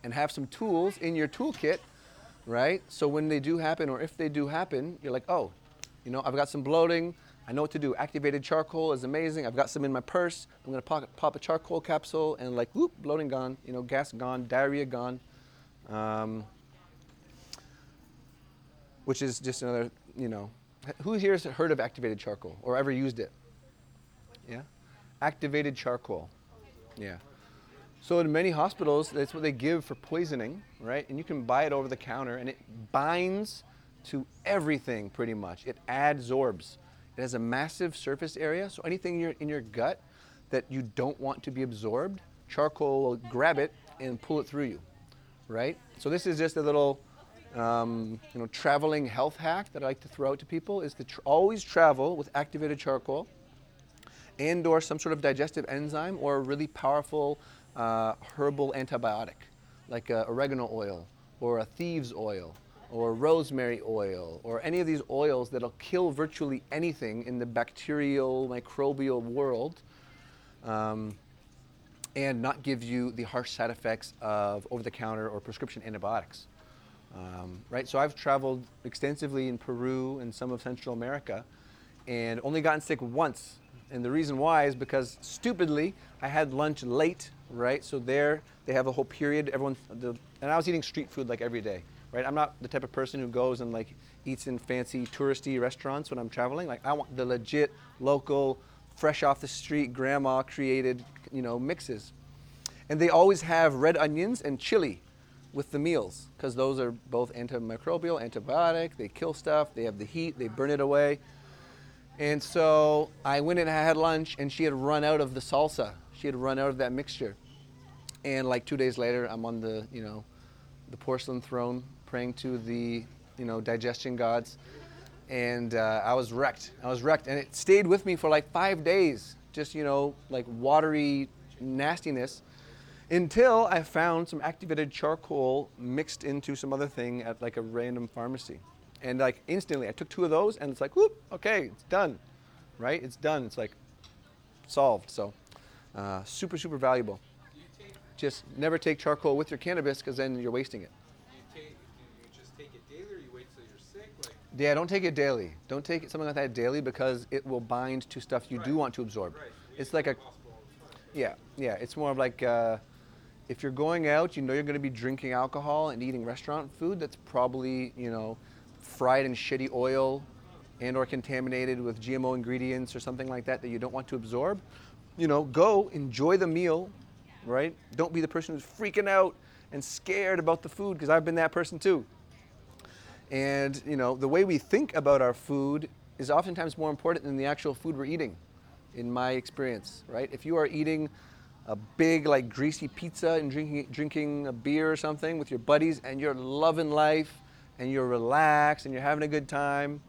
And have some tools in your toolkit right? So when they do happen, or if they do happen, you're like, oh, you know, I've got some bloating. I know what to do. Activated charcoal is amazing. I've got some in my purse. I'm gonna pop, pop a charcoal capsule and like, whoop, bloating gone. You know, gas gone, diarrhea gone. Um, which is just another, you know, who here has heard of activated charcoal or ever used it? Yeah, activated charcoal. Yeah. So in many hospitals, that's what they give for poisoning, right? And you can buy it over the counter, and it binds to everything pretty much. It adsorbs. It has a massive surface area, so anything in your, in your gut that you don't want to be absorbed, charcoal will grab it and pull it through you, right? So this is just a little, um, you know, traveling health hack that I like to throw out to people: is to tr- always travel with activated charcoal, and/or some sort of digestive enzyme or a really powerful uh, herbal antibiotic, like uh, oregano oil or a thieves oil or rosemary oil or any of these oils that'll kill virtually anything in the bacterial, microbial world um, and not give you the harsh side effects of over the counter or prescription antibiotics. Um, right? So I've traveled extensively in Peru and some of Central America and only gotten sick once. And the reason why is because stupidly I had lunch late right? So there they have a whole period. Everyone, the, and I was eating street food like every day, right? I'm not the type of person who goes and like eats in fancy touristy restaurants when I'm traveling. Like I want the legit, local, fresh off the street, grandma created, you know, mixes. And they always have red onions and chili with the meals because those are both antimicrobial, antibiotic. They kill stuff. They have the heat. They burn it away. And so I went and I had lunch, and she had run out of the salsa. She had run out of that mixture. And like two days later, I'm on the, you know, the porcelain throne praying to the, you know, digestion gods. and uh, I was wrecked. I was wrecked, and it stayed with me for like five days. Just you know, like watery nastiness, until I found some activated charcoal mixed into some other thing at like a random pharmacy, and like instantly, I took two of those, and it's like, whoop, okay, it's done, right? It's done. It's like solved. So, uh, super super valuable. Take, Just never take charcoal with your cannabis because then you're wasting it. do you take, do you just take it daily or you wait till you're sick? Like, Yeah, don't take it daily. Don't take something like that daily because it will bind to stuff you do want to absorb. right. It's like a to the hospital all the time. yeah, yeah. It's more of like uh, if you're going out, you know you're going to be drinking alcohol and eating restaurant food. That's probably you know fried in shitty oil and or contaminated with GMO ingredients or something like that that you don't want to absorb. You know, go enjoy the meal, right? Don't be the person who's freaking out and scared about the food because I've been that person too. And you know, the way we think about our food is oftentimes more important than the actual food we're eating, in my experience, right? If you are eating a big, like greasy pizza and drinking drinking a beer or something with your buddies, and you're loving life, and you're relaxed, and you're having a good time,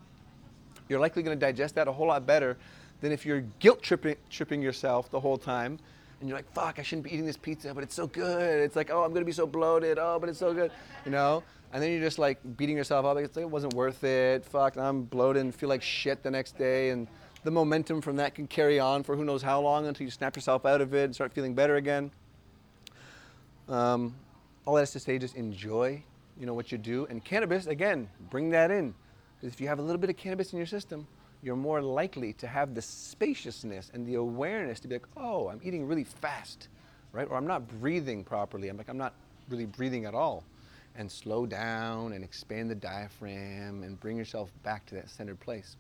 you're likely going to digest that a whole lot better than if you're guilt tripping, tripping yourself the whole time and you're like, fuck, I shouldn't be eating this pizza, but it's so good. It's like, oh, I'm to be so bloated. Oh, but it's so good, you know? And then you're just like beating yourself up. It's like, it wasn't worth it. Fuck, I'm bloated and feel like shit the next day. And the momentum from that can carry on for who knows how long until you snap yourself out of it and start feeling better again. Um, all that is to say, just enjoy, you know, what you do. And cannabis, again, bring that in. Because if you have a little bit of cannabis in your system, you're more likely to have the spaciousness and the awareness to be like, oh, I'm eating really fast, right? Or I'm not breathing properly. I'm like, I'm not really breathing at all. And slow down and expand the diaphragm and bring yourself back to that centered place.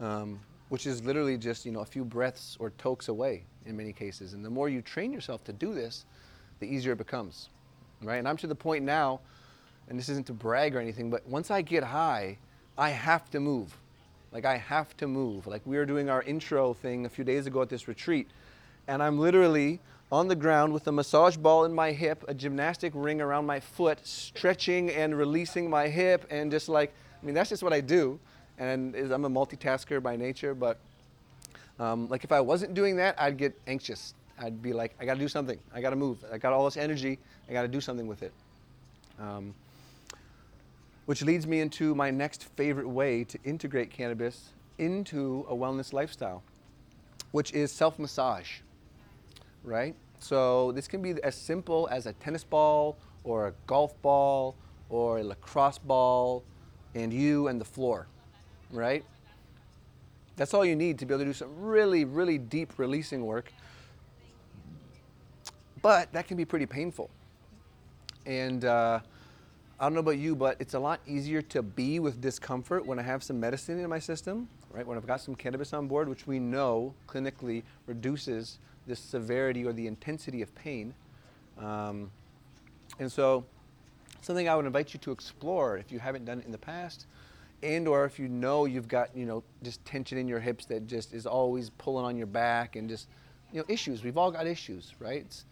Um, which is literally just, you know, a few breaths or tokes away in many cases. And the more you train yourself to do this, the easier it becomes, right? And I'm to the point now, and this isn't to brag or anything, but once I get high, I have to move. Like I have to move. Like we were doing our intro thing a few days ago at this retreat, and I'm literally on the ground with a massage ball in my hip, a gymnastic ring around my foot, stretching and releasing my hip, and just like, I mean, that's just what I do. And I'm a multitasker by nature, but um, like if I wasn't doing that, I'd get anxious. I'd be like, I got to do something. I got to move. I got all this energy. I got to do something with it. Um, which leads me into my next favorite way to integrate cannabis into a wellness lifestyle, which is self massage, right? So this can be as simple as a tennis ball or a golf ball or a lacrosse ball and you and the floor, right? That's all you need to be able to do some really, really deep releasing work. But that can be pretty painful. And uh, I don't know about you, but it's a lot easier to be with discomfort when I have some medicine in my system, right? When I've got some cannabis on board, which we know clinically reduces the severity or the intensity of pain. Um, and so, something I would invite you to explore if you haven't done it in the past, and or if you know you've got you know just tension in your hips that just is always pulling on your back and just you know issues. We've all got issues, right? It's,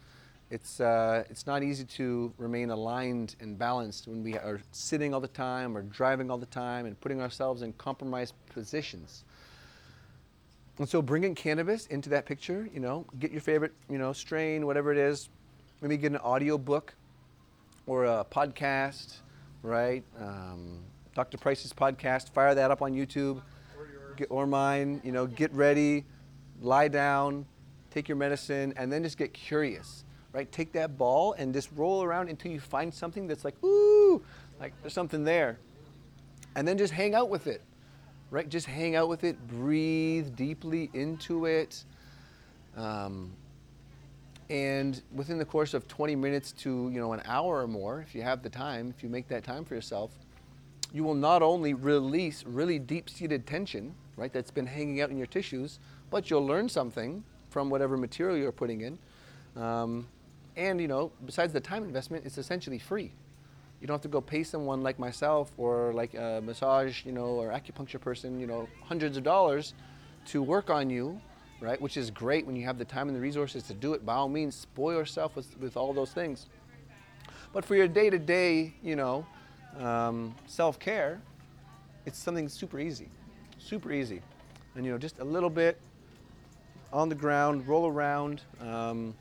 it's, uh, it's not easy to remain aligned and balanced when we are sitting all the time or driving all the time and putting ourselves in compromised positions. And so bringing cannabis into that picture, you know, get your favorite, you know, strain, whatever it is, maybe get an audio book or a podcast, right? Um, Dr. Price's podcast, fire that up on YouTube Or get, or mine, you know, get ready, lie down, take your medicine, and then just get curious, right? Take that ball and just roll around until you find something that's like, ooh, like there's something there. And then just hang out with it, right? Just hang out with it, breathe deeply into it. Um, and within the course of 20 minutes to you know an hour or more, if you have the time, if you make that time for yourself, you will not only release really deep-seated tension, right, that's been hanging out in your tissues, but you'll learn something from whatever material you're putting in. Um, and you know, besides the time investment, it's essentially free. You don't have to go pay someone like myself or like a massage, you know, or acupuncture person, you know, hundreds of dollars to work on you, right? Which is great when you have the time and the resources to do it. By all means, spoil yourself with, with all those things. But for your day-to-day, you know, um, self-care, it's something super easy, super easy, and you know just a little bit on the ground, roll around. Um,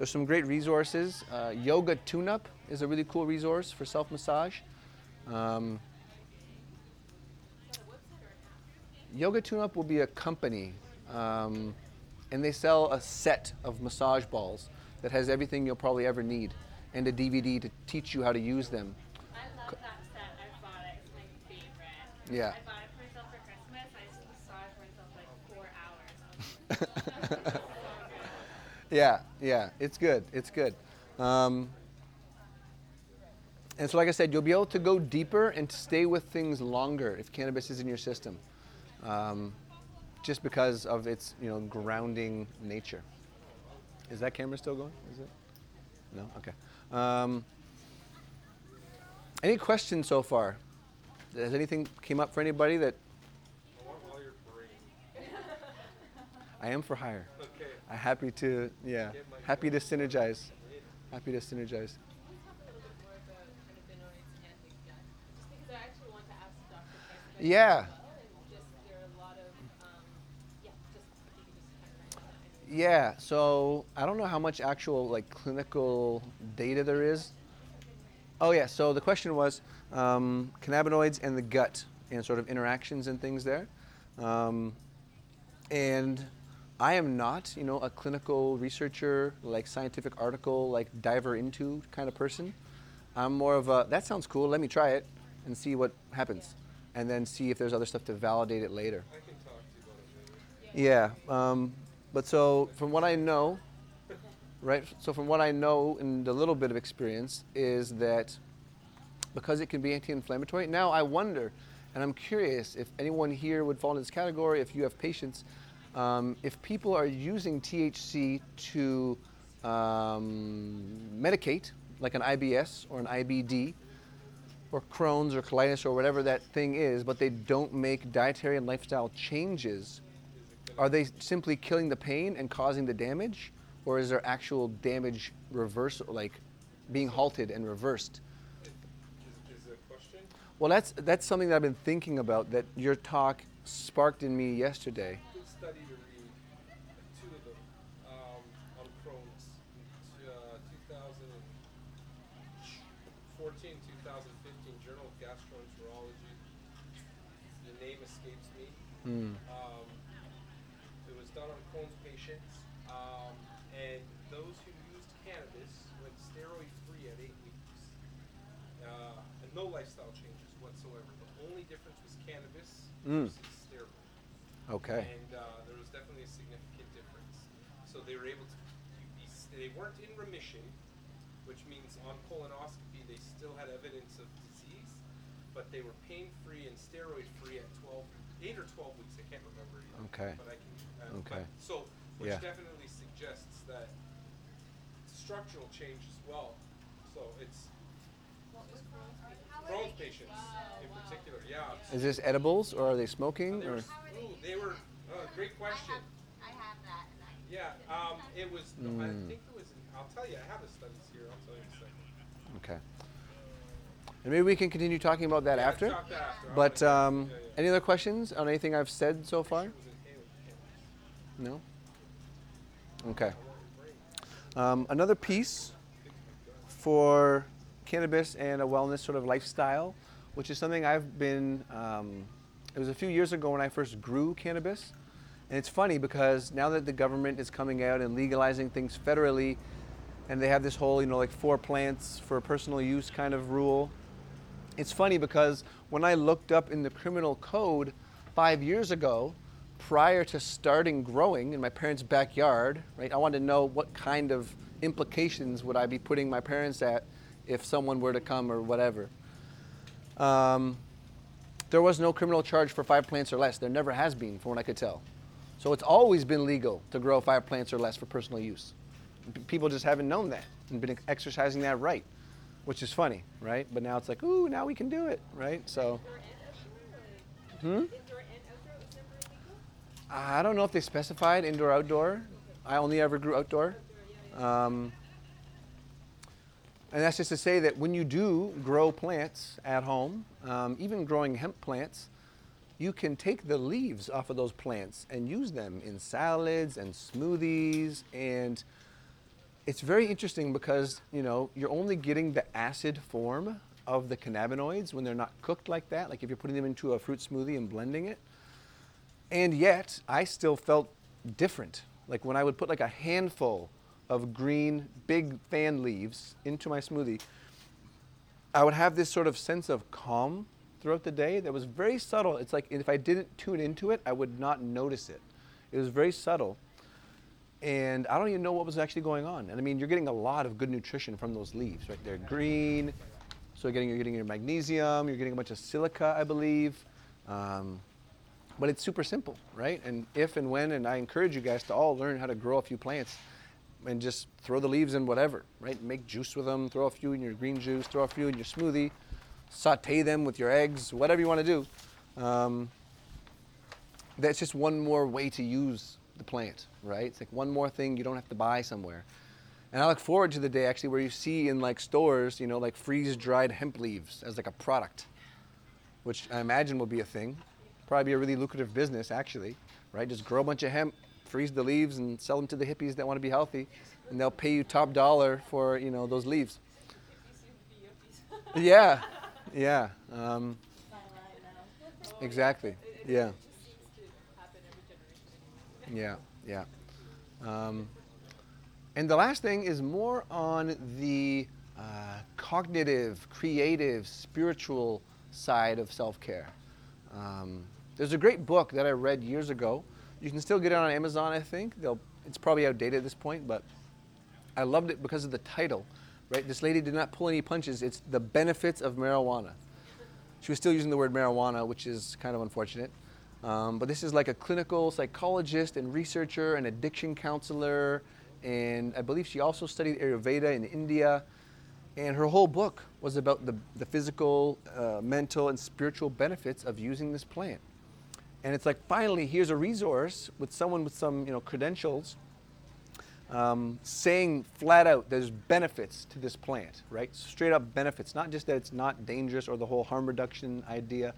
there's some great resources. Uh, Yoga Tune Up is a really cool resource for self massage. Um, Yoga Tune Up will be a company, um, and they sell a set of massage balls that has everything you'll probably ever need and a DVD to teach you how to use them. I love that set. I bought it. It's my favorite. Yeah. I bought it for myself for Christmas. I just massaged myself like four hours. [LAUGHS] I was like, so good. Yeah, yeah, it's good. It's good. Um, and so, like I said, you'll be able to go deeper and to stay with things longer if cannabis is in your system, um, just because of its you know grounding nature. Is that camera still going? Is it? No. Okay. Um, any questions so far? Has anything came up for anybody that I want all your brain. I am for hire? [LAUGHS] Okay. I'm happy to yeah, happy to synergize. Happy to synergize. Can we talk a little bit more about cannabinoids and the gut? Just because I actually want to ask Dr. Price about Yeah. it as well, and just there are a lot of, um, yeah, just if you could just kind of write that. I know Yeah, so I don't know how much actual like clinical data there is. Oh yeah, so the question was um, cannabinoids and the gut and sort of interactions and things there. Um, and I am not, you know, a clinical researcher, like scientific article, like diver into kind of person. I'm more of a that sounds cool. Let me try it and see what happens, and then see if there's other stuff to validate it later. I can talk to you about it later. Yeah, um, but so from what I know, right? So from what I know and a little bit of experience is that because it can be anti-inflammatory. Now I wonder, and I'm curious if anyone here would fall into this category. If you have patients, um, if people are using THC to um, medicate, like an IBS or an IBD, or Crohn's or colitis or whatever that thing is, but they don't make dietary and lifestyle changes, are they simply killing the pain and causing the damage, or is there actual damage reversal, like being halted and reversed? Well, that's that's something that I've been thinking about. That your talk sparked in me yesterday. Good study to read. Two of them um, on Crohn's. Uh, 2014, 2015 Journal of Gastroenterology. The name escapes me. Mm. Um, it was done on Crohn's patients, um, and those who used cannabis went steroid-free at eight weeks, uh, and no lifestyle changes whatsoever. The only difference was cannabis Mm. versus steroid, Okay. and uh, there was definitely a significant difference. So they were able to be, they weren't in remission, which means on colonoscopy they still had evidence of disease, but they were pain-free and steroid-free at 12, 8 or 12 weeks. I can't remember either. Okay. But I can. Uh, Okay. But, so, which Yeah. definitely suggests that structural change as well. So it's Crohn's patients in particular. Yeah. Is this edibles or are they smoking? They Or were, ooh, they were. Uh, great question. I have that. And I Yeah, um, it was. No, I Mm. think it was. I'll tell you. I have the studies here. I'll tell you in a second. okay. And maybe we can continue talking about that Yeah, after. that after. But um, yeah, yeah. any other questions on anything I've said so far? It was inhaled cannabis. No. Okay. Um, another piece for cannabis and a wellness sort of lifestyle, which is something I've been. Um, it was a few years ago when I first grew cannabis, and it's funny because now that the government is coming out and legalizing things federally, and they have this whole you know like four plants for personal use kind of rule. It's funny because when I looked up in the criminal code five years ago, prior to starting growing in my parents' backyard, right, I wanted to know what kind of implications would I be putting my parents at if someone were to come or whatever. Um, there was no criminal charge for five plants or less. There never has been, from what I could tell. So it's always been legal to grow five plants or less for personal use. People just haven't known that and been exercising that right, which is funny, right? But now it's like, ooh, now we can do it, right? So, hmm? I don't know if they specified indoor outdoor. I only ever grew outdoor. Um, and that's just to say that when you do grow plants at home, um, even growing hemp plants, you can take the leaves off of those plants and use them in salads and smoothies and it's very interesting because you know you're only getting the acid form of the cannabinoids when they're not cooked like that like if you're putting them into a fruit smoothie and blending it. And yet i still felt different. Like when i would put like a handful of green big fan leaves into my smoothie i would have this sort of sense of calm throughout the day that was very subtle. It's like if i didn't tune into it i would not notice it. It was very subtle and I don't even know what was actually going on. And I mean, you're getting a lot of good nutrition from those leaves, right? They're green, so you're getting, you're getting your magnesium, you're getting a bunch of silica, I believe. Um, but it's super simple, right? And if and when, and I encourage you guys to all learn how to grow a few plants and just throw the leaves in whatever, right? Make juice with them, throw a few in your green juice, throw a few in your smoothie, saute them with your eggs, whatever you want to do. Um, that's just one more way to use the plant, right? It's like one more thing you don't have to buy somewhere. And I look forward to the day actually where you see in like stores, you know, like freeze dried hemp leaves as like a product, which I imagine will be a thing. Probably be a really lucrative business actually, right? Just grow a bunch of hemp, freeze the leaves, and sell them to the hippies that want to be healthy, and they'll pay you top dollar for you know those leaves. [LAUGHS] Yeah, yeah, um, exactly. Yeah. Yeah, yeah. Um, and the last thing is more on the uh, cognitive, creative, spiritual side of self care. Um, there's a great book that I read years ago. You can still get it on Amazon, I think. They'll, it's probably outdated at this point, but I loved it because of the title. Right? This lady did not pull any punches. It's the benefits of marijuana. She was still using the word marijuana, which is kind of unfortunate. Um, but this is like a clinical psychologist and researcher and addiction counselor. And I believe she also studied Ayurveda in India. And her whole book was about the, the physical, uh, mental, and spiritual benefits of using this plant. And it's like, finally, here's a resource with someone with some you know, credentials um, saying flat out there's benefits to this plant, right? Straight up benefits, not just that it's not dangerous or the whole harm reduction idea,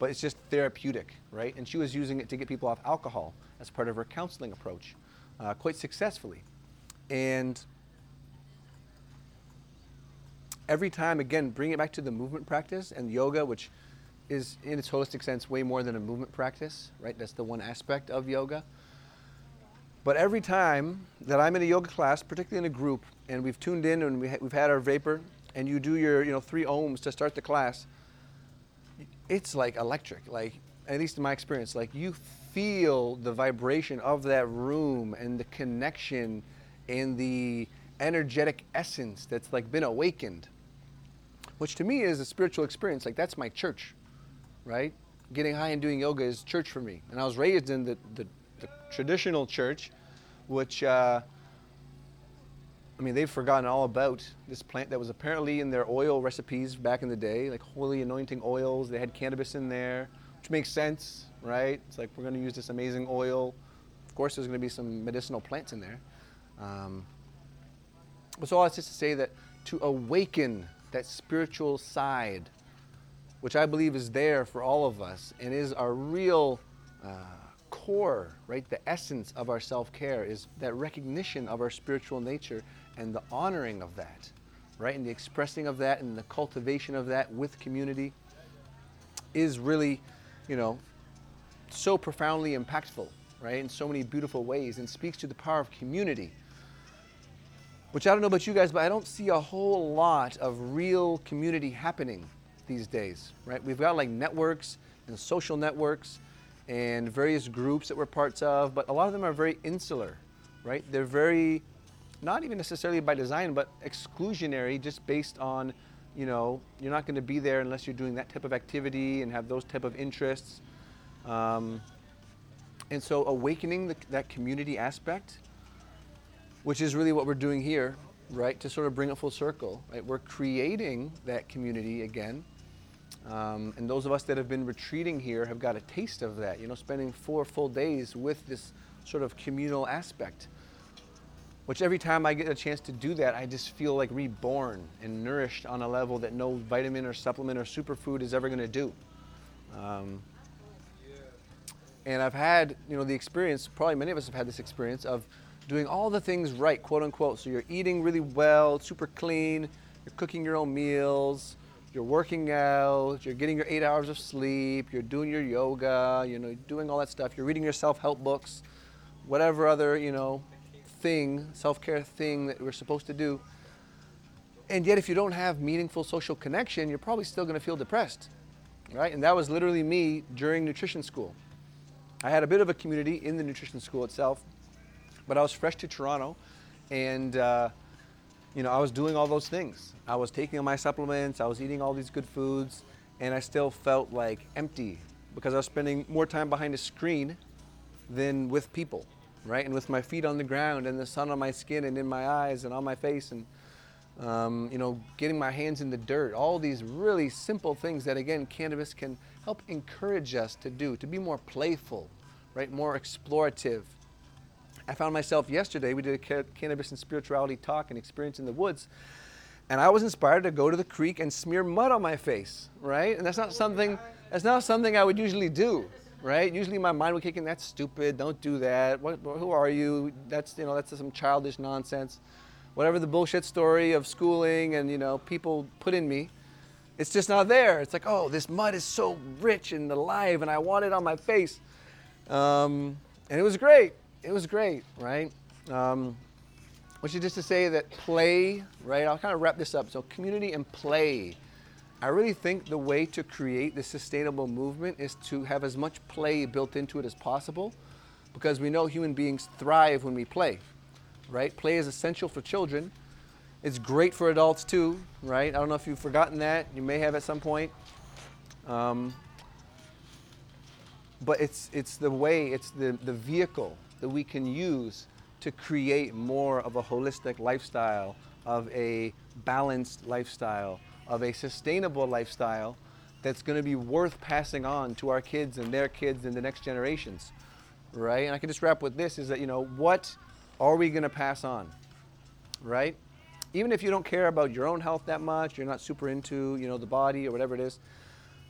but it's just therapeutic, right? And she was using it to get people off alcohol as part of her counseling approach, uh, quite successfully. And every time, again, bring it back to the movement practice and yoga, which is in its holistic sense way more than a movement practice, right? That's the one aspect of yoga. But every time that I'm in a yoga class, particularly in a group, and we've tuned in and we ha- we've had our vapor, and you do your you know three oms to start the class, it's like electric. Like at least in my experience, like you feel the vibration of that room and the connection and the energetic essence that's like been awakened, which to me is a spiritual experience. Like that's my church, right? Getting high and doing yoga is church for me. And I was raised in the, the the traditional church, which, uh, I mean, they've forgotten all about this plant that was apparently in their oil recipes back in the day, like holy anointing oils. They had cannabis in there, which makes sense, right? It's like we're going to use this amazing oil. Of course, there's going to be some medicinal plants in there. Um, so all that's just to say that to awaken that spiritual side, which I believe is there for all of us and is our real uh, core, right? The essence of our self care is that recognition of our spiritual nature and the honoring of that, right? And the expressing of that and the cultivation of that with community is really, you know, so profoundly impactful, right? In so many beautiful ways and speaks to the power of community. Which I don't know about you guys, but I don't see a whole lot of real community happening these days, right? We've got like networks and social networks and various groups that we're parts of, but a lot of them are very insular, right? They're very, not even necessarily by design, but exclusionary just based on, you know, you're not going to be there unless you're doing that type of activity and have those type of interests. Um, and so awakening the, that community aspect, which is really what we're doing here, right? To sort of bring it full circle, right? We're creating that community again um, and those of us that have been retreating here have got a taste of that, you know, spending four full days with this sort of communal aspect. Which every time I get a chance to do that, I just feel like reborn and nourished on a level that no vitamin or supplement or superfood is ever going to do. Um, And I've had, you know, the experience, probably many of us have had this experience of doing all the things right, quote unquote. So you're eating really well, super clean, you're cooking your own meals, you're working out, you're getting your eight hours of sleep, you're doing your yoga, you know, doing all that stuff, you're reading your self-help books, whatever other, you know, thing, self-care thing that we're supposed to do. And yet if you don't have meaningful social connection, you're probably still going to feel depressed. Right? And that was literally me during nutrition school. I had a bit of a community in the nutrition school itself, but I was fresh to Toronto, and uh, you know I was doing all those things. I was taking my supplements, I was eating all these good foods, and I still felt like empty because I was spending more time behind a screen than with people, right? And with my feet on the ground and the sun on my skin and in my eyes and on my face and um, you know, getting my hands in the dirt, all these really simple things that, again, cannabis can help encourage us to do, to be more playful, right, more explorative. I found myself yesterday, we did a ca- cannabis and spirituality talk and experience in the woods, and I was inspired to go to the creek and smear mud on my face, right? And that's not something, that's not something I would usually do, right? Usually my mind would kick in, that's stupid, don't do that, what, who are you? That's, you know, that's some childish nonsense. Whatever the bullshit story of schooling and you know people put in me it's just not there. It's like oh this mud is so rich and alive and i want it on my face. Um, and it was great. It was great right? Um, which is just to say that play right? I'll kind of wrap this up. So community and play i really think the way to create the sustainable movement is to have as much play built into it as possible because we know human beings thrive when we play right? Play is essential for children. It's great for adults too, right? I don't know if you've forgotten that. You may have at some point. Um, but it's, it's the way, it's the, the vehicle that we can use to create more of a holistic lifestyle, of a balanced lifestyle, of a sustainable lifestyle that's going to be worth passing on to our kids and their kids and the next generations, right? And I can just wrap with this: is that you know what are we going to pass on? Right? Even if you don't care about your own health that much, you're not super into, you know, the body or whatever it is,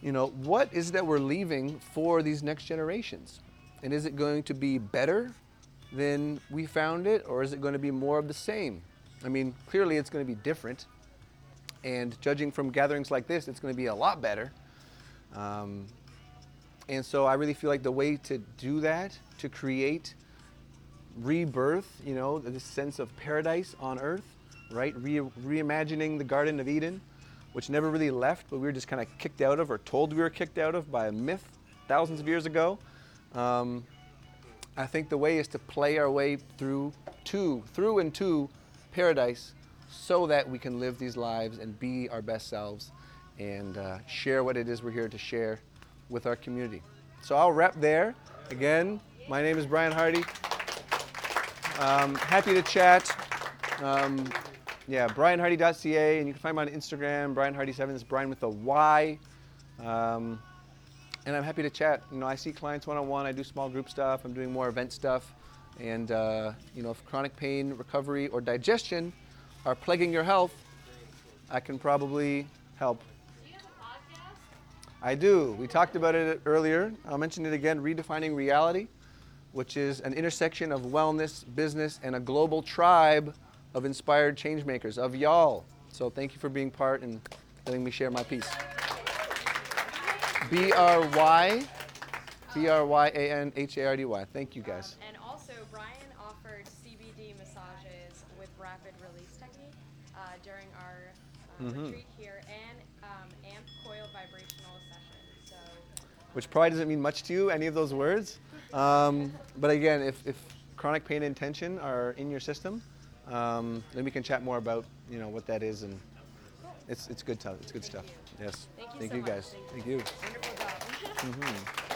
you know, what is that we're leaving for these next generations? And is it going to be better than we found it or is it going to be more of the same? I mean, clearly it's going to be different. And judging from gatherings like this, it's going to be a lot better. Um, and so I really feel like the way to do that, to create rebirth, you know, this sense of paradise on earth, right? Re- reimagining the Garden of Eden, which never really left, but we were just kind of kicked out of or told we were kicked out of by a myth thousands of years ago. Um, I think the way is to play our way through to through and to paradise so that we can live these lives and be our best selves and uh, share what it is we're here to share with our community. So I'll wrap there. Again, my name is Bryan Hardy. Um, happy to chat. Um, yeah, bryanhardy.ca, and you can find me on Instagram, Bryan Hardy7. It's Bryan with a Y. Um, and I'm happy to chat. You know, I see clients one-on-one. I do small group stuff. I'm doing more event stuff. And uh, you know, if chronic pain, recovery, or digestion are plaguing your health, I can probably help. I do. We talked about it earlier. I'll mention it again. Redefining reality which is an intersection of wellness, business, and a global tribe of inspired changemakers, of y'all. So thank you for being part and letting me share my piece. B R Y, B R Y A N H A R D Y. Thank you guys. Uh, during our uh, Mhm. retreat here and um, amp coil vibrational session. So, Which probably doesn't mean much to you, any of those words. Um, but again, if, if chronic pain and tension are in your system, um, then we can chat more about you know what that is and it's it's good stuff. It's good stuff. Yes. Thank you so much. guys. Thank Thank you. wonderful job. [LAUGHS] hmm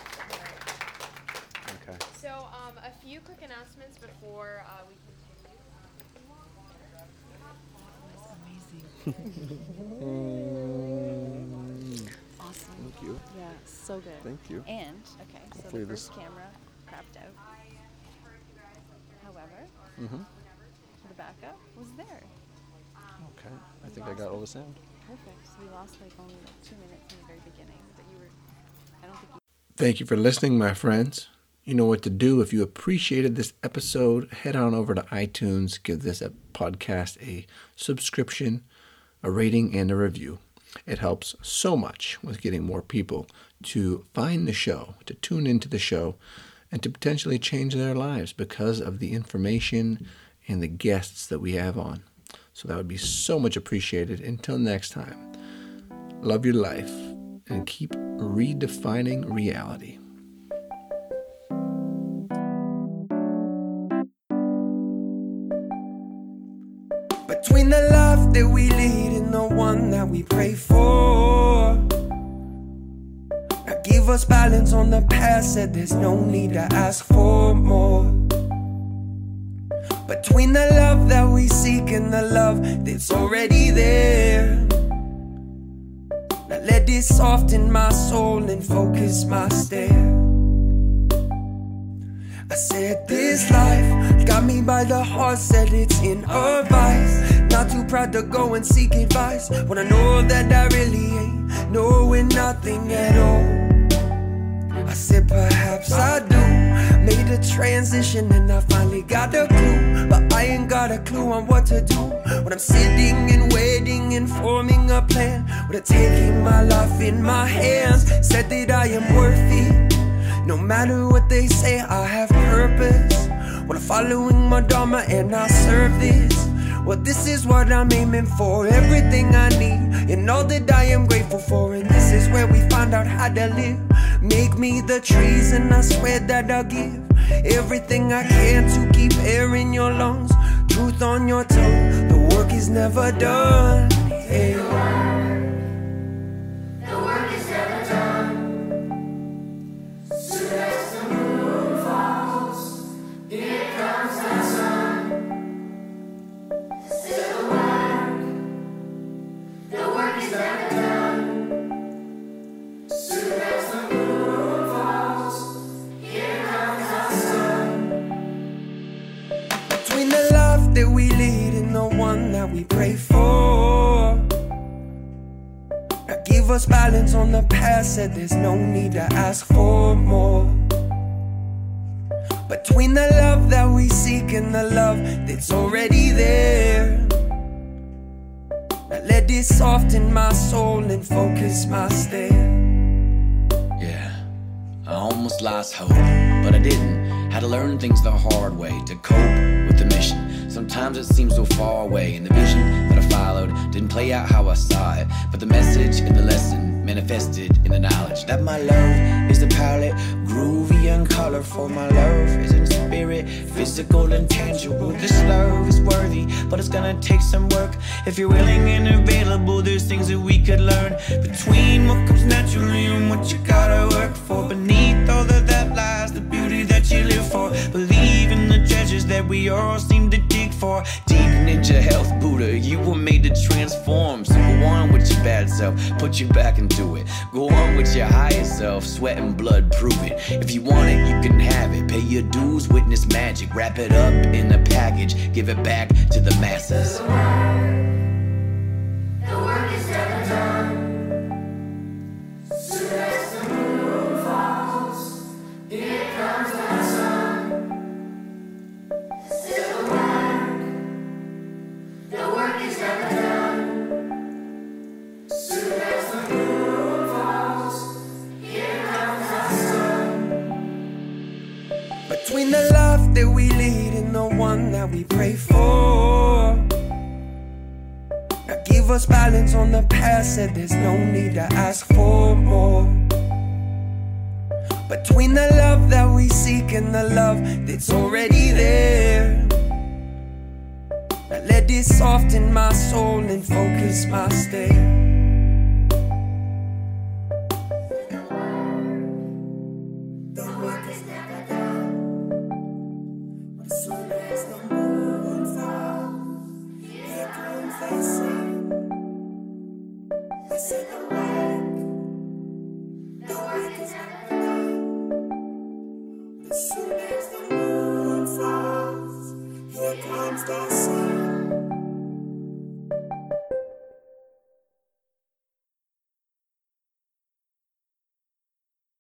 Okay. So, um, a few quick announcements before uh, we continue. Awesome. Thank you. Yeah, so good. Thank you. And okay, so Hopefully the this- first camera crapped out. However, Mm-hmm. the backup was there. Okay. I think I got all the sound. Perfect. So we lost like only like two minutes in the very beginning, but you were. I don't think you. Thank you for listening, my friends. You know what to do. If you appreciated this episode, head on over to iTunes, give this podcast a subscription, a rating, and a review. It helps so much with getting more people to find the show, to tune into the show, and to potentially change their lives because of the information and the guests that we have on. So that would be so much appreciated. Until next time, love your life and keep redefining reality. Between the love that we and the one that we pray for. Now give us balance on the past, said there's no need to ask for more. Between the love that we seek and the love that's already there. Now let this soften my soul and focus my stare. I said this life got me by the heart, said it's in a vice. Not too proud to go and seek advice when I know that I really ain't knowing nothing at all. I said perhaps I do. Made a transition and I finally got a clue, but I ain't got a clue on what to do. When I'm sitting and waiting and forming a plan, with a taking my life in my hands, said that I am worthy. No matter what they say, I have purpose. When I'm following my Dharma and I serve this. Well, this is what I'm aiming for. Everything I need and all that I am grateful for. And this is where we find out how to live. Make me the trees, and I swear that I'll give everything I can to keep air in your lungs, truth on your tongue. The work is never done. Yeah. Us balance on the past, said there's no need to ask for more. Between the love that we seek and the love that's already there. Now let this soften my soul and focus my stare. Yeah, I almost lost hope, but I didn't. Had to learn things the hard way to cope with the mission. Sometimes it seems so far away, and the vision followed didn't play out how I saw it. But the message and the lesson manifested in the knowledge that my love is the palette, groovy and colorful. My love is in spirit, physical and tangible. This love is worthy, but it's gonna take some work. If you're willing and available, there's things that we could learn between what comes naturally and what you gotta work for. Beneath all of that we all seem to dig for. Deep ninja health, Buddha, you were made to transform. So go on with your bad self, put you back into it. Go on with your higher self, sweat and blood, prove it. If you want it, you can have it. Pay your dues, witness magic. Wrap it up in a package, give it back to the masses. The past, said there's no need to ask for more. Between the love that we seek and the love that's already there. Now let this soften my soul and focus my stare.